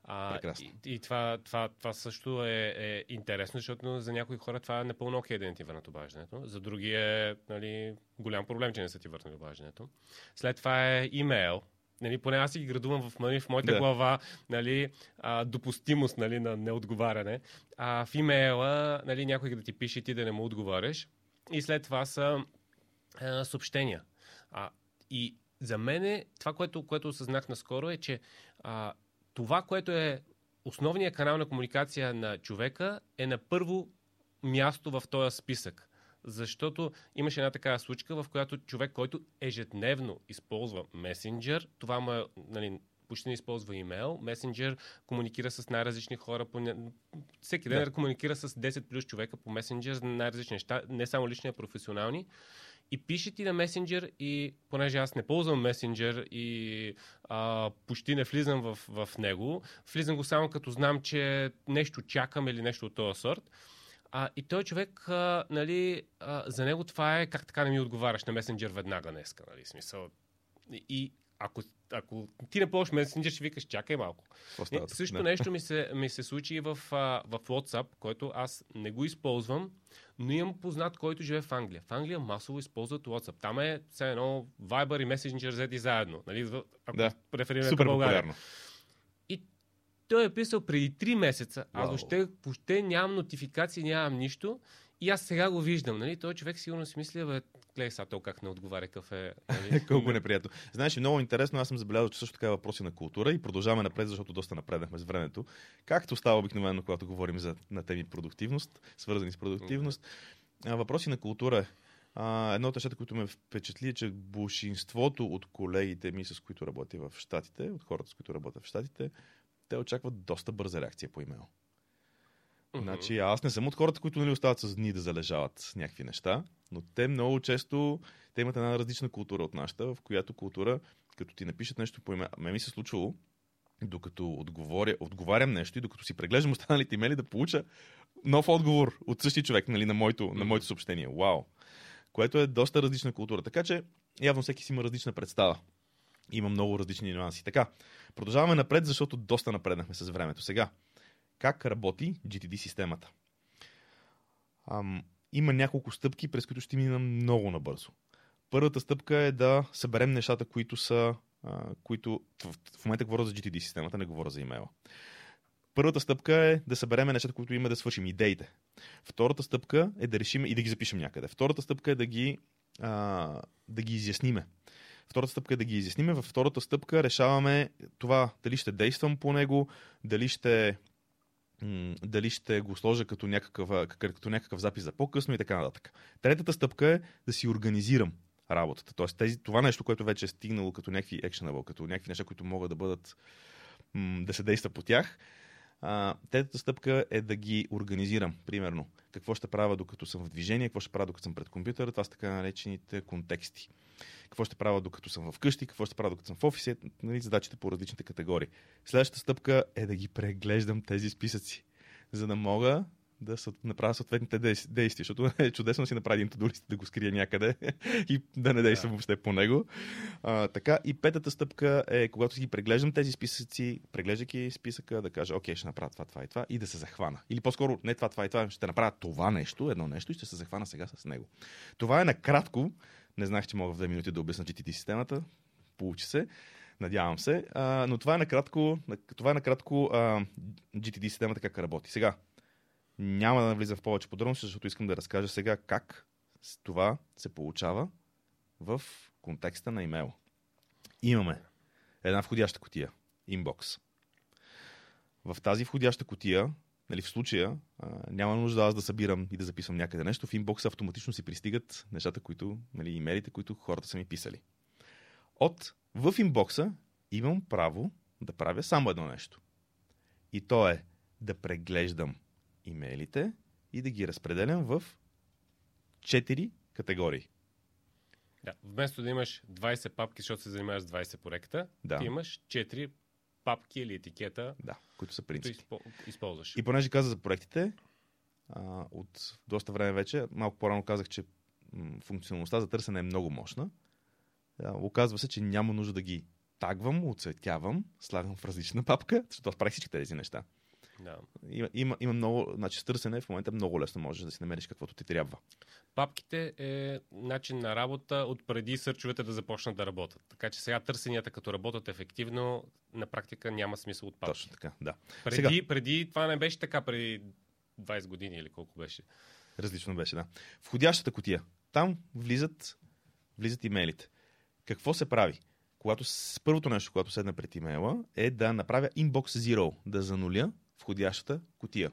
А, Прекрасно. И, и това, това, това също е, е интересно, защото за някои хора това е напълно окей да не ти върнат обаждането. За други е нали, голям проблем, че не са ти върнали обаждането. След това е имейл. Нали, поне аз си ги градувам в, нали, в моята Да. глава нали, а, допустимост нали, на неотговаряне. А в имейла нали, някой да ти пише и ти да не му отговаряш. И след това са а, съобщения. А, и за мен това, което, което осъзнах наскоро е, че а, това, което е основният канал на комуникация на човека е на първо място в този списък. Защото имаше една такава случка, в която човек, който ежедневно използва месенджер, това му е, нали, почти не използва имейл, месенджер комуникира с най-различни хора, по... всеки ден да. комуникира с 10 плюс човека по месенджер за най-различни неща, не само лични, а професионални. И пише ти на месенджер и понеже аз не ползвам месенджер и а, почти не влизам в, в него, влизам го само като знам, че нещо чакам или нещо от този сорт. А, и той човек, а, нали, а, за него това е как така не ми отговаряш на месенджер веднага днеска, нали, смисъл. И, и ако, ако ти не ползваш месенджер, ще викаш, чакай малко. Е, също Да. нещо ми се, ми се случи и в, а, в WhatsApp, който аз не го използвам, но имам познат, който живее в Англия. В Англия масово използват WhatsApp. Там е все едно Viber и Messenger взети заедно. Нали? Ако Да. преферираме Супер към България. популярно. Той е писал преди 3 месеца. Аз Вау. въобще, въобще нямам нотификации, нямам нищо. И аз сега го виждам, нали? Той човек сигурно си мисли, бе, гледай сега то как не отговаря кафе. Нали? Колко неприятно. Знаеш, много интересно, аз съм забелязал, че също така е въпроси на култура и продължаваме напред, защото доста напреднахме с времето. Както става обикновено, когато говорим за, на теми продуктивност, свързани с продуктивност. А, въпроси на култура. А, едно от нещата, които ме впечатли, е, че большинството от колегите ми, с които работя в Штатите, от хората, с които работя в Штатите, те очакват доста бърза реакция по имейл. Мгм. Значи, аз не съм от хората, които нали, остават с дни да залежават с някакви неща, но те много често те имат една различна култура от нашата, в която култура, като ти напишат нещо по име, ме ми се е случвало, докато отговоря, отговарям нещо и докато си преглеждам останалите имейли, да получа нов отговор от същия човек нали, на, моето, на Мгм. моето съобщение. Вау! Което е доста различна култура. Така че, явно всеки си има различна представа. Има много различни нюанси. Така, продължаваме напред, защото доста напреднахме с времето. Сега, как работи GTD системата? Ам, има няколко стъпки, през които ще мина много набързо. Първата стъпка е да съберем нещата, които са. А, които, в момента говоря за GTD системата, не говоря за имейла. Първата стъпка е да съберем нещата, които има да свършим, идеите. Втората стъпка е да решим и да ги запишем някъде. Втората стъпка е да ги, а, да ги изясниме. Втората стъпка е да ги изясниме. Във втората стъпка решаваме това дали ще действам по него, дали ще дали ще го сложа като някакъв, като някакъв запис за по-късно и така нататък. Третата стъпка е да си организирам работата. Тоест тези, това нещо, което вече е стигнало като някакви actionable, като някакви неща, които могат да бъдат да се действа по тях. А, третата стъпка е да ги организирам. Примерно, какво ще правя докато съм в движение, какво ще правя докато съм пред компютъра, това са така наречените контексти. Какво ще правя докато съм вкъщи, какво ще правя докато съм в офисе, нали, задачите по различните категории. Следващата стъпка е да ги преглеждам тези списъци, за да мога да направя съответните действия, защото е чудесно да си направя един тодолист да го скрия някъде и да не действам Да. въобще по него. А, така, и петата стъпка е, когато си ги преглеждам тези списъци, преглеждайки списъка, да кажа, окей, ще направя това, това и това и да се захвана. Или по-скоро, не това, това и това, ще направя това нещо, едно нещо и ще се захвана сега с него. Това е накратко. Не знаех, че мога в две минути да обясна GTD системата. Получи се. Надявам се. А, но това е накратко, това е накратко а, GTD системата как работи. Сега, няма да навлизам в повече подробности, защото искам да разкажа сега как това се получава в контекста на имейла. Имаме една входяща котия, инбокс. В тази входяща котия, нали, в случая, няма нужда аз да събирам и да записвам някъде нещо. В инбокса автоматично си пристигат нещата, които, нали, имейлите, които хората са ми писали. От в инбокса имам право да правя само едно нещо. И то е да преглеждам имейлите и да ги разпределям в четири категории. Да. Вместо да имаш 20 папки, защото се занимаваш с 20 проекта, Да. ти имаш 4 папки или етикета, Да, които са които принципи. изпо- използваш. И понеже каза за проектите, а, от доста време вече, малко по-рано казах, че функционалността за търсене е много мощна. А, оказва се, че няма нужда да ги тагвам, оцветявам, слагам в различна папка, защото аз правих всички тези неща. Да. Има, има, има много, значи с търсене в момента много лесно можеш да си намериш каквото ти трябва. Папките е начин на работа от преди сърчовете да започнат да работят. Така че сега търсенията, като работят ефективно, на практика няма смисъл от папки. Точно така, да. Преди, Сега. преди това не беше така, преди 20 години или колко беше. Различно беше, да. Входящата котия. Там влизат, влизат имейлите. Какво се прави? Когато с... Първото нещо, когато седна пред имейла, е да направя inbox zero, да зануля входящата котия.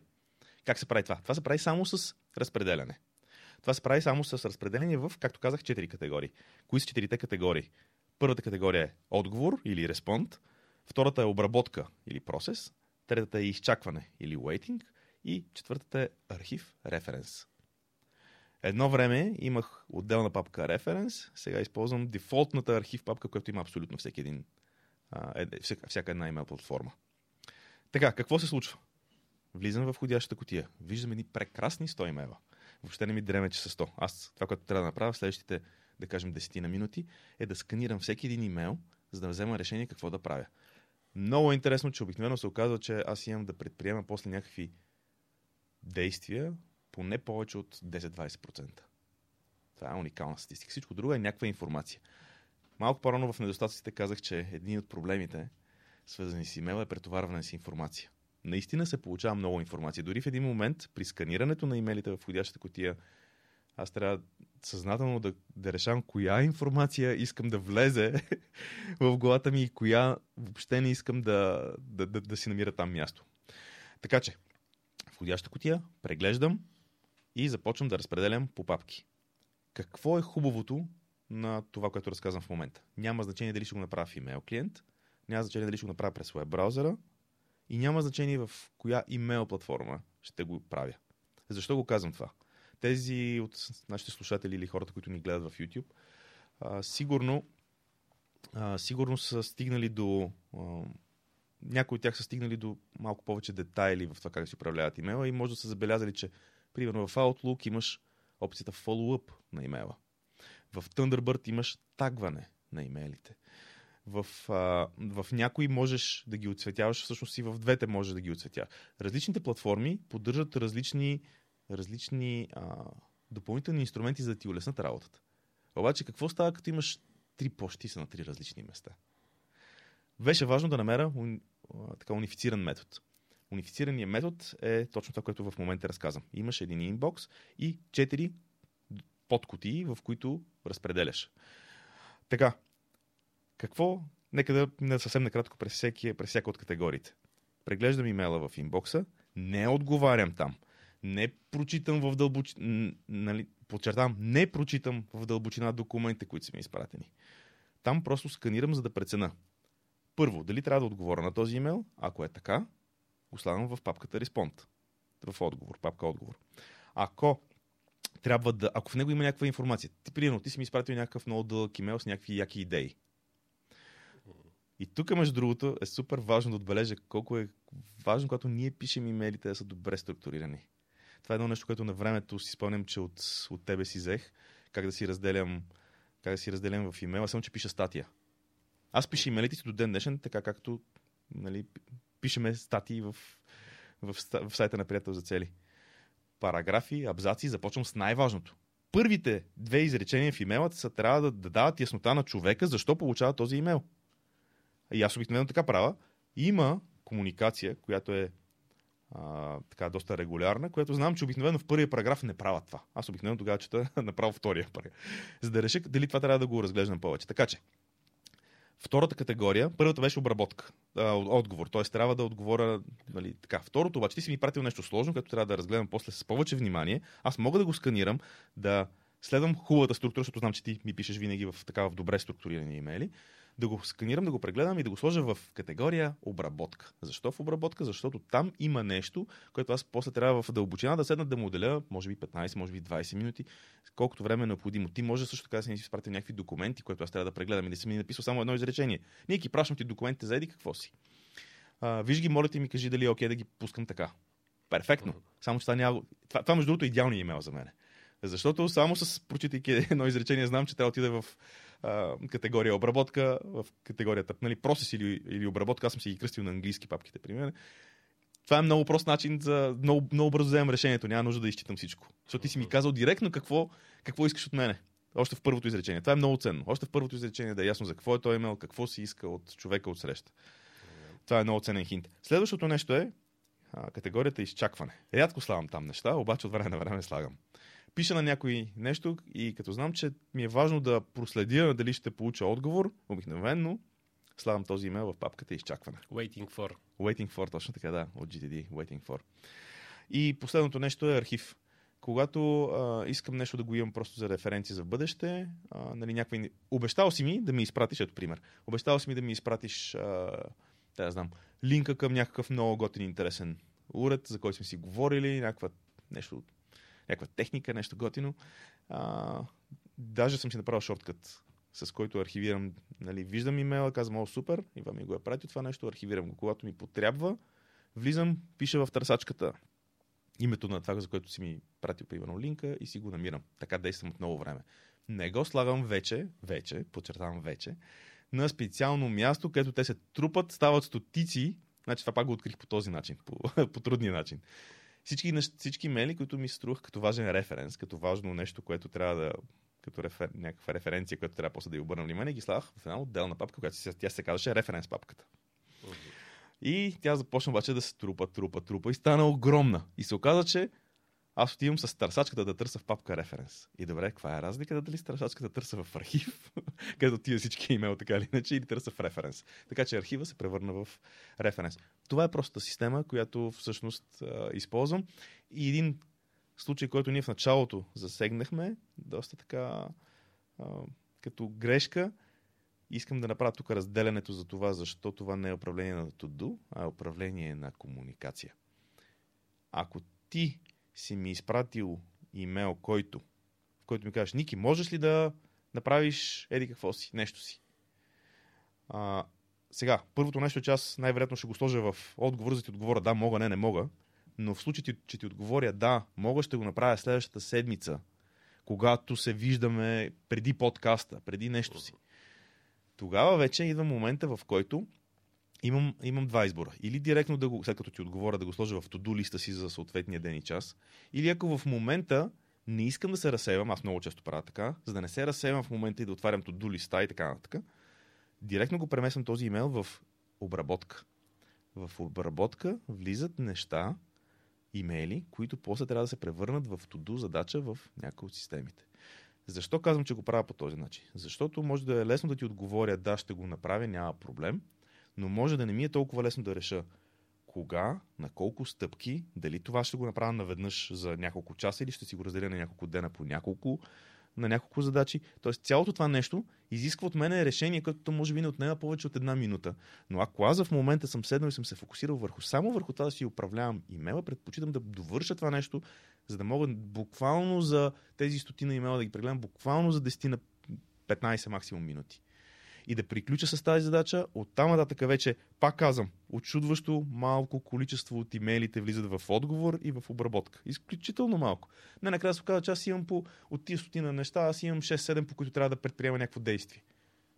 Как се прави това? Това се прави само с разпределяне. Това се прави само с разпределение в, както казах, четири категории. Кои са четирите категории? Първата категория е отговор или респонд, втората е обработка или процес, третата е изчакване или waiting и четвъртата е архив, референс. Едно време имах отделна папка референс, сега използвам дефолтната архив папка, която има абсолютно всеки един, е, всяка, всяка една имейл платформа. Така, какво се случва? Влизам в входящата котия. Виждам едни прекрасни 100 имейла. Въобще не ми дреме, че са 100. Аз това, което трябва да направя в следващите, да кажем, 10 на минути, е да сканирам всеки един имейл, за да взема решение какво да правя. Много е интересно, че обикновено се оказва, че аз имам да предприема после някакви действия по не повече от 10-20%. Това е уникална статистика. Всичко друго е някаква информация. Малко по-рано в недостатъците казах, че един от проблемите, свързани с имейла, е претоварване с информация. наистина се получава много информация. Дори в един момент при сканирането на имейлите в входящата котия, аз трябва съзнателно да, да решавам коя информация искам да влезе в главата ми и коя въобще не искам да, да, да, да си намира там място. Така че, входяща котия, преглеждам и започвам да разпределям по папки. Какво е хубавото на това, което разказвам в момента? Няма значение дали ще го направя в имейл клиент, няма значение дали ще го направя през веб браузъра и няма значение в коя имейл платформа ще го правя. Защо го казвам това? Тези от нашите слушатели или хората, които ни гледат в YouTube, а, сигурно, а, сигурно са стигнали до. А, някои от тях са стигнали до малко повече детайли в това как си управляват имейла и може да са забелязали, че примерно в Outlook имаш опцията follow-up на имейла. В Thunderbird имаш тагване на имейлите. В, а, в някои можеш да ги отцветяваш, всъщност и в двете можеш да ги отцветяваш. Различните платформи поддържат различни, различни а, допълнителни инструменти за да ти улеснат работата. Обаче какво става, като имаш три почти са на три различни места? Беше важно да намеря уни, а, така унифициран метод. Унифицираният метод е точно това, което в момента разказвам. Имаш един инбокс и четири подкутии, в които разпределяш. Така, какво? Нека да мина съвсем накратко през, всеки, през всяка от категориите. Преглеждам имейла в инбокса, не отговарям там. Не прочитам в дълбочина, нали, подчертавам, не прочитам в дълбочина документите, които са ми изпратени. Там просто сканирам, за да прецена. Първо, дали трябва да отговоря на този имейл? Ако е така, го слагам в папката Respond. В отговор, папка отговор. Ако трябва да, ако в него има някаква информация, ти, примерно, ти си ми изпратил някакъв много дълъг имейл с някакви яки идеи. И тук, между другото, е супер важно да отбележа колко е важно, когато ние пишем имейлите да са добре структурирани. Това е едно нещо, което на времето си спомням, че от, от тебе си взех, как да си разделям, как да си разделям в имейла, само че пиша статия. Аз пиша имейлите си до ден днешен, така както нали, пишеме статии в, в, в, сайта на приятел за цели. Параграфи, абзаци, започвам с най-важното. Първите две изречения в имейла са трябва да, да дават яснота на човека, защо получава този имейл. И аз обикновено така правя. Има комуникация, която е а, така доста регулярна, която знам, че обикновено в първия параграф не правя това. Аз обикновено тогава чета направо втория параграф. За да реша дали това трябва да го разглеждам повече. Така че, Втората категория, първата беше обработка, а, отговор, т.е. трябва да отговоря нали, така. Второто, обаче ти си ми пратил нещо сложно, което трябва да разгледам после с повече внимание. Аз мога да го сканирам, да следвам хубавата структура, защото знам, че ти ми пишеш винаги в така в добре структурирани имейли да го сканирам, да го прегледам и да го сложа в категория обработка. Защо в обработка? Защото там има нещо, което аз после трябва в дълбочина да седна да му отделя, може би 15, може би 20 минути, колкото време е необходимо. Ти може също така да си ми изпратил някакви документи, които аз трябва да прегледам и да си ми написал само едно изречение. Ние ги пращам ти документите за еди какво си. А, виж ги, моля ти ми кажи дали е окей да ги пускам така. Перфектно. Само че това няма. Това, това между другото, е идеалният имейл за мен. Защото само с прочитайки едно изречение знам, че трябва да отида в а, категория обработка, в категорията нали, процес или, или обработка. Аз съм си ги кръстил на английски папките, примерно. Това е много прост начин за много, много бързо вземем решението. Няма нужда да изчитам всичко. Защото ти си ми казал директно какво, какво искаш от мене. Още в първото изречение. Това е много ценно. Още в първото изречение да е ясно за какво е той имел, какво си иска от човека от среща. Това е много ценен хинт. Следващото нещо е а, категорията изчакване. Рядко слагам там неща, обаче от време на време слагам пиша на някой нещо и като знам, че ми е важно да проследя дали ще получа отговор, обикновено слагам този имейл в папката изчакване. Waiting for. Waiting for, точно така, да, от GTD. Waiting for. И последното нещо е архив. Когато а, искам нещо да го имам просто за референции за бъдеще, а, нали, някакви... обещал си ми да ми изпратиш, ето пример, обещал си ми да ми изпратиш, а, да знам, линка към някакъв много готин интересен уред, за който сме си говорили, някаква нещо някаква техника, нещо готино. А, даже съм си направил шорткът, с който архивирам, нали, виждам имейла, казвам, о, супер, Ива ми го е пратил това нещо, архивирам го. Когато ми потрябва, влизам, пиша в търсачката името на това, за което си ми пратил, примерно, линка и си го намирам. Така действам от много време. Не го слагам вече, вече, подчертавам вече, на специално място, където те се трупат, стават стотици. Значи това пак го открих по този начин, по, по трудния начин всички, всички мели, които ми струвах като важен референс, като важно нещо, което трябва да като рефер... някаква референция, която трябва после да й обърна внимание, ги слагах в една отделна папка, която тя се казваше референс папката. И тя започна обаче да се трупа, трупа, трупа и стана огромна. И се оказа, че аз отивам с търсачката да търся в папка референс. И добре, каква е разликата дали с търсачката търся в архив, където отива всички имейл така или иначе, или търся в референс. Така че архива се превърна в референс. Това е простата система, която всъщност а, използвам. И един случай, който ние в началото засегнахме, доста така а, като грешка, искам да направя тук разделянето за това, защо това не е управление на to а е управление на комуникация. Ако ти си ми изпратил имейл, който, в който ми кажеш, Ники, можеш ли да направиш еди какво си, нещо си? А, сега, първото нещо, че аз най-вероятно ще го сложа в отговор, за да ти отговоря да, мога, не, не мога. Но в случай, че ти отговоря да, мога, ще го направя следващата седмица, когато се виждаме преди подкаста, преди нещо си. Тогава вече идва момента, в който имам, имам два избора. Или директно да го, след като ти отговоря, да го сложа в тоду листа си за съответния ден и час. Или ако в момента не искам да се разсейвам, аз много често правя така, за да не се разсейвам в момента и да отварям тоду листа и така нататък, директно го премествам този имейл в обработка. В обработка влизат неща, имейли, които после трябва да се превърнат в тоду задача в някои от системите. Защо казвам, че го правя по този начин? Защото може да е лесно да ти отговоря да, ще го направя, няма проблем – но може да не ми е толкова лесно да реша кога, на колко стъпки, дали това ще го направя наведнъж за няколко часа или ще си го разделя на няколко дена по няколко, на няколко задачи. Тоест цялото това нещо изисква от мен решение, което може би не отнема повече от една минута. Но ако аз в момента съм седнал и съм се фокусирал върху само върху това да си управлявам имейла, предпочитам да довърша това нещо, за да мога буквално за тези стотина имейла да ги прегледам буквално за 10 на 15 максимум минути и да приключа с тази задача. Оттам нататък вече, пак казвам, очудващо малко количество от имейлите влизат в отговор и в обработка. Изключително малко. Не, накрая се оказа, че аз имам по, от тия стотина неща, аз имам 6-7, по които трябва да предприема някакво действие.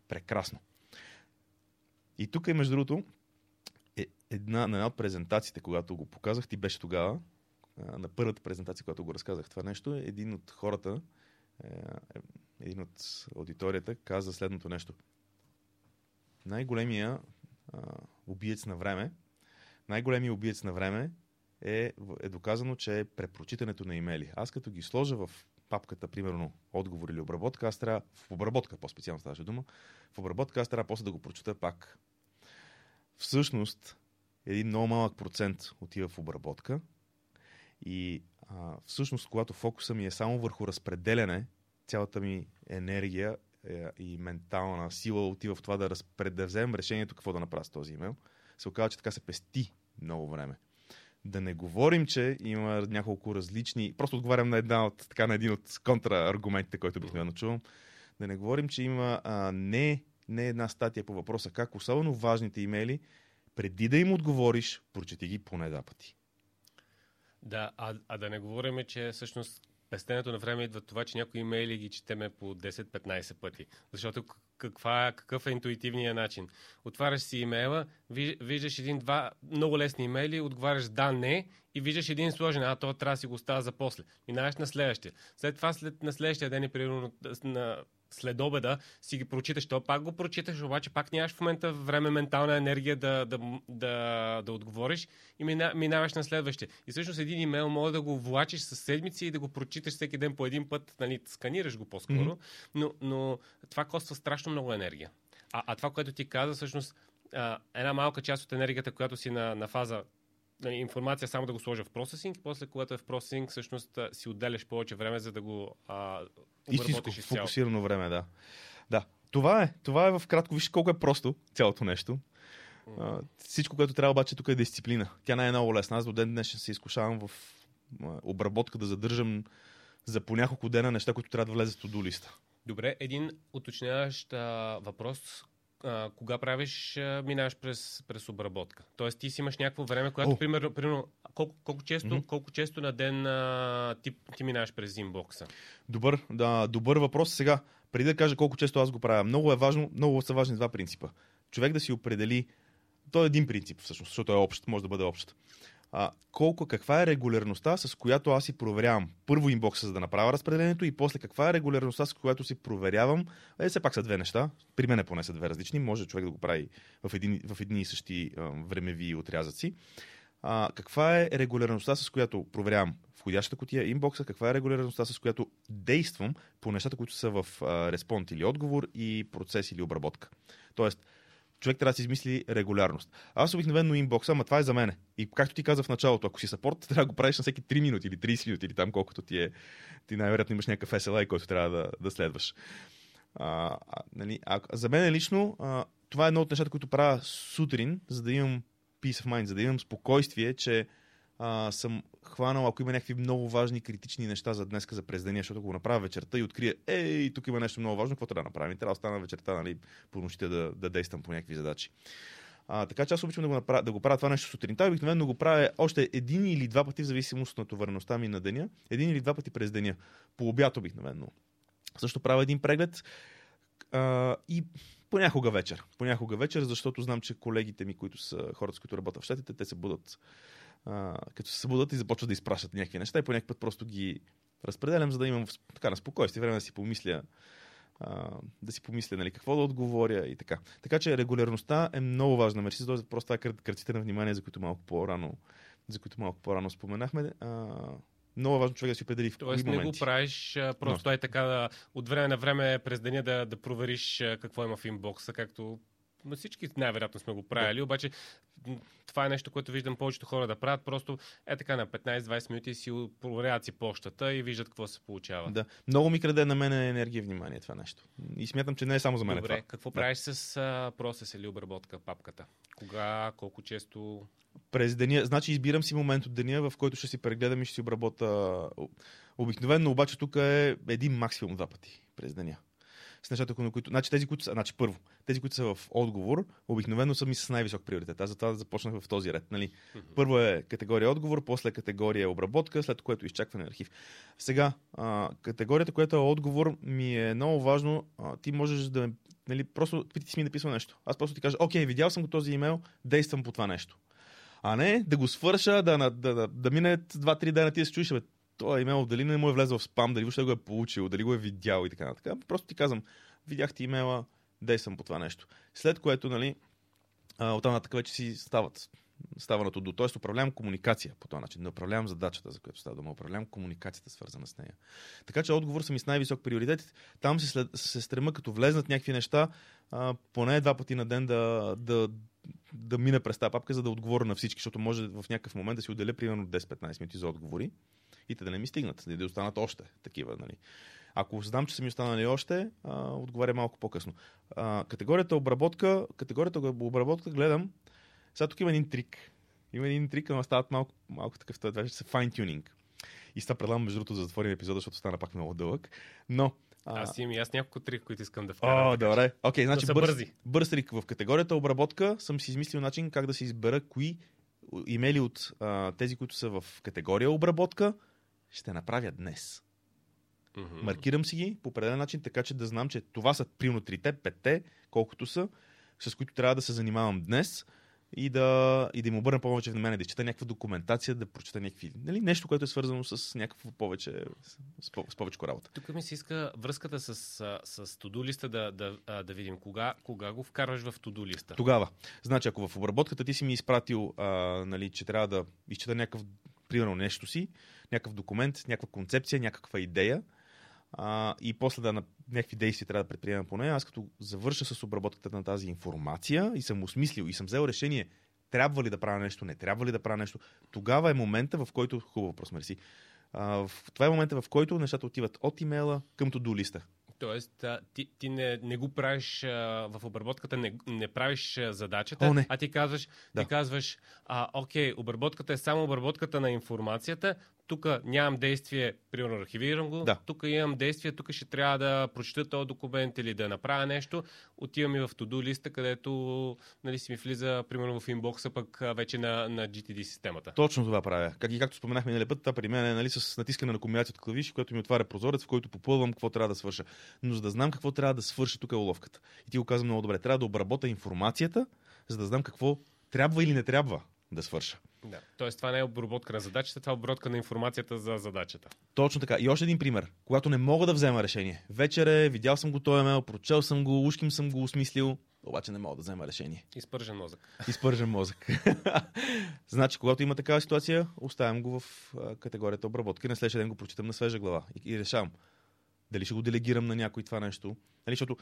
Прекрасно. И тук, между другото, е една, на една от презентациите, когато го показах, ти беше тогава, на първата презентация, когато го разказах това нещо, един от хората, е, е, един от аудиторията каза следното нещо най-големия а, убиец на време, най-големия убиец на време е, е доказано, че е препрочитането на имейли. Аз като ги сложа в папката, примерно, отговор или обработка, аз трябва, в обработка по-специално ставаше дума, в обработка аз трябва после да го прочета пак. Всъщност, един много малък процент отива в обработка и а, всъщност, когато фокуса ми е само върху разпределяне, цялата ми енергия и ментална сила отива в това да, разпред, решението какво да направя с този имейл, се оказва, че така се пести много време. Да не говорим, че има няколко различни... Просто отговарям на, една от, така, на един от контрааргументите, който обикновено чувам. Да не говорим, че има а, не, не една статия по въпроса как особено важните имейли, преди да им отговориш, прочети ги поне два пъти. Да, а, а да не говорим, че всъщност пестенето на време идва това, че някои имейли ги четеме по 10-15 пъти. Защото каква, какъв е интуитивният начин? Отваряш си имейла, виждаш един-два много лесни имейли, отговаряш да, не и виждаш един сложен, а то трябва да си го остава за после. Минаваш на следващия. След това, след, на следващия ден и примерно на след обеда си ги прочиташ, то пак го прочиташ, обаче пак нямаш в момента време, ментална енергия да, да, да, да отговориш и мина, минаваш на следващия. И всъщност един имейл може да го влачиш с седмици и да го прочиташ всеки ден по един път, нали, сканираш го по-скоро, mm-hmm. но, но това коства страшно много енергия. А, а това, което ти каза, всъщност, а, една малка част от енергията, която си на, на фаза Нали, информация само да го сложа в процесинг и после, когато е в процесинг, всъщност си отделяш повече време, за да го а, обработиш изцяло. фокусирано време, да. Да, това е. Това е в кратко. Виж колко е просто цялото нещо. А, всичко, което трябва обаче тук е дисциплина. Тя не е много лесна. Аз до ден днес ще се изкушавам в обработка да задържам за по няколко дена неща, които трябва да влезат в листа. Добре, един уточняващ а, въпрос, а, кога правиш, а, минаваш през, през обработка. Тоест ти си имаш някакво време, което, oh. примерно, примерно колко, колко, често, mm-hmm. колко често на ден а, ти, ти минаваш през инбокса? Добър, да, добър въпрос. Сега, преди да кажа колко често аз го правя, много е важно, много са важни два принципа. Човек да си определи, то е един принцип всъщност, защото е общ, може да бъде общ. А, колко, каква е регулярността, с която аз си проверявам първо инбокса, за да направя разпределението и после каква е регулярността, с която си проверявам. Е, все пак са две неща. При мен поне са две различни. Може човек да го прави в, един, в едни и същи а, времеви отрязъци. А, каква е регулярността, с която проверявам входящата котия, инбокса, каква е регулярността, с която действам по нещата, които са в а, респонд или отговор и процес или обработка. Тоест, човек трябва да си измисли регулярност. Аз обикновено инбокса, ама това е за мене. И както ти каза в началото, ако си сапорт, трябва да го правиш на всеки 3 минути или 30 минути или там колкото ти е. Ти най-вероятно имаш някакъв SLA, който трябва да, да следваш. А, а, нали, а, за мен лично а, това е едно от нещата, които правя сутрин, за да имам peace of mind, за да имам спокойствие, че а, съм хванал, ако има някакви много важни, критични неща за днеска, за през деня, защото го направя вечерта и открия, ей, тук има нещо много важно, какво трябва да направим? Трябва да остана вечерта, нали, по нощите да, да действам по някакви задачи. А, така че аз обичам да го, направя, да го правя това нещо сутринта. Обикновено го правя още един или два пъти, в зависимост от натовареността ми на деня. Един или два пъти през деня. По обяд обикновено. Също правя един преглед а, и понякога вечер. Понякога вечер, защото знам, че колегите ми, които са хората, с които работят в щатите, те се будат а, като се събудат и започват да изпращат някакви неща и по някакъв път просто ги разпределям, за да имам така на спокойствие, време да си помисля а, да си помисля нали, какво да отговоря и така. Така че регулярността е много важна. Мерси този просто това кръците на внимание, за които малко по-рано, за които малко по-рано споменахме. А, много важно човек да си определи в Тоест не го правиш просто е така да, от време на време през деня да, да провериш какво има в инбокса, както всички най-вероятно сме го правили, обаче м, това е нещо, което виждам повечето хора да правят. Просто е така на 15-20 минути си проверяват си почтата и виждат какво се получава. Да. Много ми краде на мен енергия и внимание това нещо. И смятам, че не е само за мен Добре, това. какво Да. правиш с а, процес или обработка папката? Кога, колко често? през деня. Значи избирам си момент от деня, в който ще си прегледам и ще си обработа. Обикновено обаче тук е един максимум два пъти през деня. С нещата, на които... Значи тези, които са... Значи първо, тези, които са в отговор, обикновено са ми с най-висок приоритет. Аз затова започнах в този ред. Нали? Първо е категория отговор, после категория обработка, след което изчакване на архив. Сега, а, категорията, която е отговор, ми е много важно. А, ти можеш да. Нали, просто ти си ми написал нещо. Аз просто ти кажа, окей, видял съм го този имейл, действам по това нещо. А не да го свърша, да, да, да, да, да мине 2-3 дена, ти да се чуеш, бе, той имейл дали не му е влезъл в спам, дали въобще го е получил, дали го е видял и така нататък. Просто ти казвам, видях ти имейла, действам по това нещо. След което, нали, оттам нататък вече си стават става на до. Тоест управлявам комуникация по този начин. Не управлявам задачата, за която става дума. Управлявам комуникацията, свързана с нея. Така че отговор съм и с най-висок приоритет. Там се, след, се стрема, като влезнат някакви неща, а, поне два пъти на ден да, да, да мина през тази папка, за да отговоря на всички, защото може в някакъв момент да си отделя примерно 10-15 минути за отговори и те да не ми стигнат, да останат още такива. Нали. Ако знам, че са ми останали още, а, отговаря малко по-късно. А, категорията обработка, категорията обработка гледам. Сега тук има един трик. Има един трик, но стават малко, малко такъв, това вече са fine-tuning. И с това предлагам, между другото, да затворим епизода, защото стана пак много дълъг. Но. Аз имам и аз няколко трик, които искам да вкарам. О, добре. Окей, Да значи са бърз, бързи. бърз трик. В категорията обработка съм си измислил начин как да се избера кои имейли от а, тези, които са в категория обработка, ще направя днес. Мгм. Маркирам си ги по определен начин, така че да знам, че това са примерно трите, петте, колкото са, с които трябва да се занимавам днес и да, и да им обърна повече внимание, да чета някаква документация, да прочета някакви, нали, нещо, което е свързано с някакво повече, с, по- с повече работа. Тук ми се иска връзката с, с листа да, да, да видим кога, кога го вкарваш в листа. Тогава, значи, ако в обработката ти си ми изпратил, а, нали, че трябва да изчета някакъв, примерно, нещо си, някакъв документ, някаква концепция, някаква идея, а, и после да на някакви действия трябва да предприема по нея, аз като завърша с обработката на тази информация и съм осмислил и съм взел решение трябва ли да правя нещо, не трябва ли да правя нещо, тогава е момента, в който, хубав въпрос, мерси, а, това е момента, в който нещата отиват от имейла към to-do листа. Тоест, ти, ти не, не го правиш а, в обработката, не, не правиш а, задачата, О, не. а ти казваш, Да. ти казваш а, окей, обработката е само обработката на информацията, тук нямам действие, примерно архивирам го, Да. тук имам действие, тук ще трябва да прочета този документ или да направя нещо, отивам и в to-do листа, където нали, си ми влиза, примерно в инбокса, пък вече на, на GTD системата. Точно това правя. Как и както споменахме миналия път, това при мен е нали, с натискане на комбинация от клавиши, което ми отваря прозорец, в който попълвам какво трябва да свърша. Но за да знам какво трябва да свърша, тук е уловката. И ти го казвам много добре. Трябва да обработа информацията, за да знам какво трябва или не трябва да свърша. Да. Тоест, това не е обработка на задачата, това е обработка на информацията за задачата. Точно така. И още един пример. Когато не мога да взема решение. Вечер е, видял съм го този имейл, прочел съм го, ушким съм го осмислил, обаче не мога да взема решение. Изпържен мозък. Изпържен мозък. значи, когато има такава ситуация, оставям го в категорията обработка и на следващия ден го прочитам на свежа глава и, и решавам дали ще го делегирам на някой това нещо. Нали, защото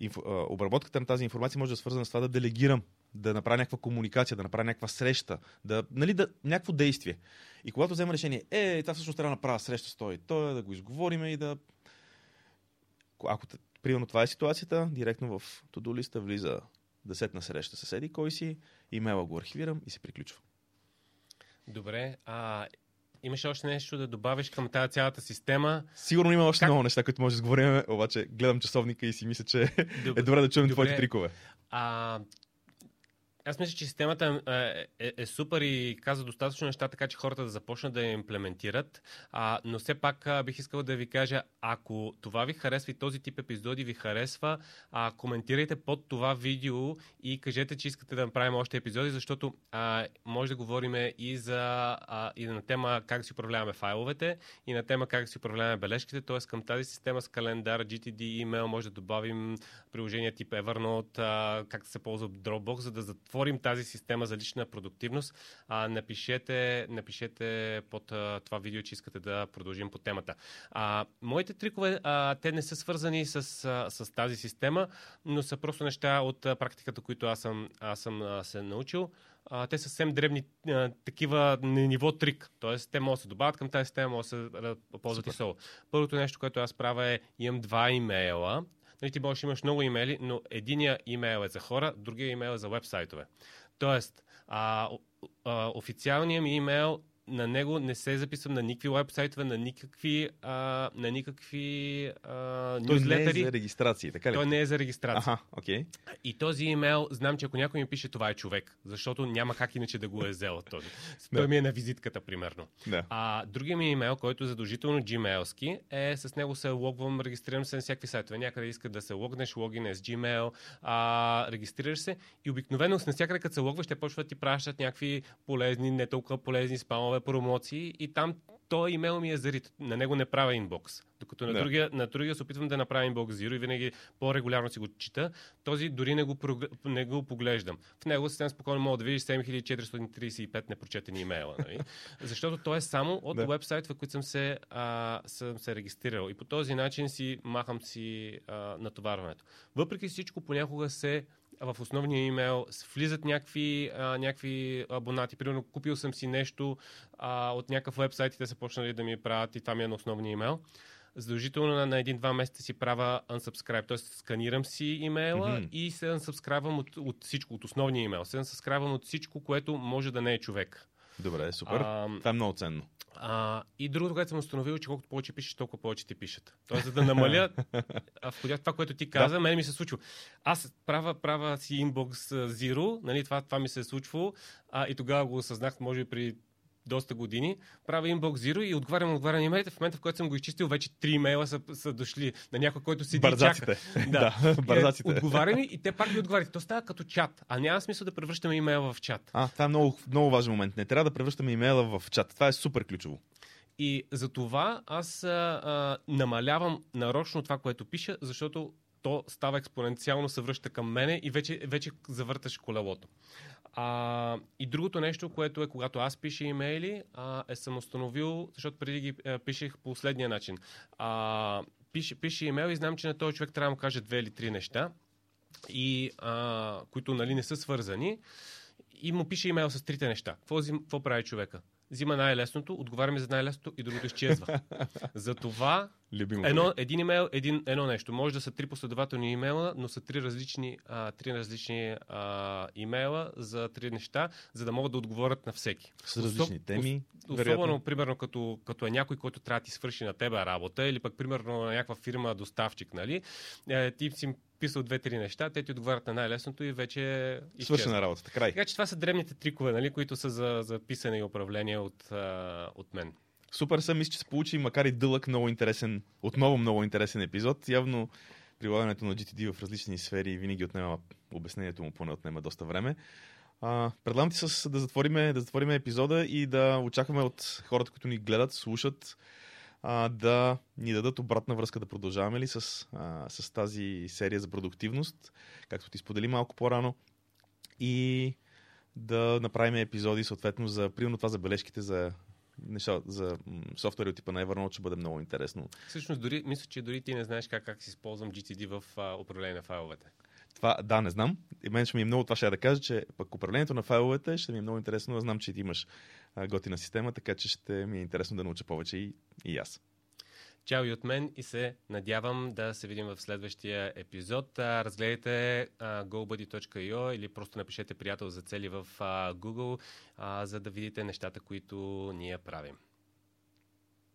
инфо, а, обработката на тази информация може да е свързана с това да делегирам, да направя някаква комуникация, да направя някаква среща, да, нали, да, някакво действие. И когато взема решение, е, това всъщност трябва да направя среща с той, той да го изговориме и да... Ако примерно това е ситуацията, директно в to листа влиза десетна среща с еди кой си, имейла го архивирам и се приключва. Добре, а имаш още нещо да добавиш към тази цялата система? Сигурно има още как... много неща, които може да сговорим, обаче гледам часовника и си мисля, че добре, е добре да чуем твоите трикове. А, аз мисля, че системата е, е, е супер и каза достатъчно неща, така че хората да започнат да я имплементират. А, но все пак а, бих искал да ви кажа, ако това ви харесва и този тип епизоди ви харесва, а, коментирайте под това видео и кажете, че искате да направим още епизоди, защото а, може да говорим и, за, а, и на тема как да си управляваме файловете и на тема как да си управляваме бележките. Т.е. към тази система с календар, GTD, email може да добавим приложения тип Evernote, а, как се ползва Dropbox, за да затворим тази система за лична продуктивност, а, напишете, напишете под а, това видео, че искате да продължим по темата. А, моите трикове, а, те не са свързани с, а, с тази система, но са просто неща от а, практиката, които аз съм, аз съм а, се научил. А, те са съвсем дребни а, такива ниво трик. Тоест, те могат да се добавят към тази система, могат да се ползват и соло. Първото нещо, което аз правя е, имам два имейла, Нали, ти можеш имаш много имейли, но единия имейл е за хора, другия имейл е за вебсайтове. Тоест, а, а, официалният ми имейл на него не се записвам на никакви вебсайтове, на никакви, а, на никакви а, Той не е за регистрация, така ли? Той не е за регистрация. Аха, okay. И този имейл, знам, че ако някой ми пише това е човек, защото няма как иначе да го е взел този. Той ми е на визитката, примерно. Да. А, другия ми имейл, който е задължително gmailски, е с него се логвам, регистрирам се на всякакви сайтове. Някъде иска да се логнеш, логин е с Gmail, а, регистрираш се и обикновено с навсякъде, като се логваш, те почват да ти пращат някакви полезни, не толкова полезни спамове нове промоции и там той имейл ми е зарит. На него не правя инбокс. Докато на, да. другия, на другия се опитвам да направя инбокс Zero и винаги по-регулярно си го чита. Този дори не го, не го поглеждам. В него съвсем спокойно мога да видиш 7435 непрочетени имейла. Нали? Защото той е само от да. вебсайтове, които съм се, а, съм се регистрирал. И по този начин си махам си а, натоварването. Въпреки всичко, понякога се в основния имейл влизат някакви, а, някакви абонати. Примерно купил съм си нещо а, от някакъв вебсайт и те са почнали да ми правят и това ми е на основния имейл. Задължително на, на един-два месеца си правя unsubscribe, т.е. сканирам си имейла mm-hmm. и се unsubscribe от, от всичко, от основния имейл. Се unsubscribe от всичко, което може да не е човек. Добре, супер. А, Това е много ценно. А, и другото, което съм установил, че колкото повече пишеш, толкова повече ти пишат. Тоест, за да намаля входя това, което ти каза, да. мен ми се случва. Аз правя, правя си инбокс Zero, нали, това, това ми се е случвало а, и тогава го осъзнах, може би при доста години, правя инбокс Zero и отговарям, отговарям на имейлите. В момента, в който съм го изчистил, вече три имейла са, са дошли на някой, който седи Бързаците. и чака. Да, да бързаците. Отговарям и те пак ми отговарят. То става като чат, а няма смисъл да превръщаме имейла в чат. А, това е много, много важен момент. Не трябва да превръщаме имейла в чат. Това е супер ключово. И за това аз а, а, намалявам нарочно това, което пиша, защото то става експоненциално, се връща към мене и вече, вече завърташ колелото. А, и другото нещо, което е, когато аз пиша имейли, а, е съм установил, защото преди ги а, е, пишех по следния начин. А, пише, пише имейл и знам, че на този човек трябва да му каже две или три неща, и, а, които нали, не са свързани. И му пише имейл с трите неща. Какво, какво прави човека? взима най-лесното, отговаряме за най-лесното и другото изчезва. Затова едно, един имейл, един, едно нещо. Може да са три последователни имейла, но са три различни, а, три различни а, имейла за три неща, за да могат да отговорят на всеки. С различни Особ, теми. Особено, вероятно. примерно, като, като е някой, който трябва да ти свърши на тебе работа, или пък, примерно, на някаква фирма доставчик, нали? Е, ти си писал две-три неща, те ти отговарят на най-лесното и вече Свършена работата, край. Така че това са древните трикове, нали, които са за, за писане и управление от, а, от мен. Супер съм, мисля, че се получи, макар и дълъг, много интересен, отново много интересен епизод. Явно прилагането на GTD в различни сфери винаги отнема, обяснението му поне отнема доста време. А, предлагам ти с, да, затвориме, да затвориме епизода и да очакваме от хората, които ни гледат, слушат, а, да ни дадат обратна връзка да продължаваме ли с, а, с тази серия за продуктивност, както ти сподели малко по-рано. И да направим епизоди съответно за, примерно това за бележките за неща, за софтуери от типа на Evernote ще бъде много интересно. Всъщност, дори, мисля, че дори ти не знаеш как, как си използвам GTD в а, управление на файловете. Това, да, не знам. И мен ще ми е много това ще да кажа, че пък управлението на файловете ще ми е много интересно. Знам, че ти имаш готина система, така че ще ми е интересно да науча повече и, и аз. Чао и от мен и се надявам да се видим в следващия епизод. Разгледайте gobuddy.io или просто напишете приятел за цели в Google, за да видите нещата, които ние правим.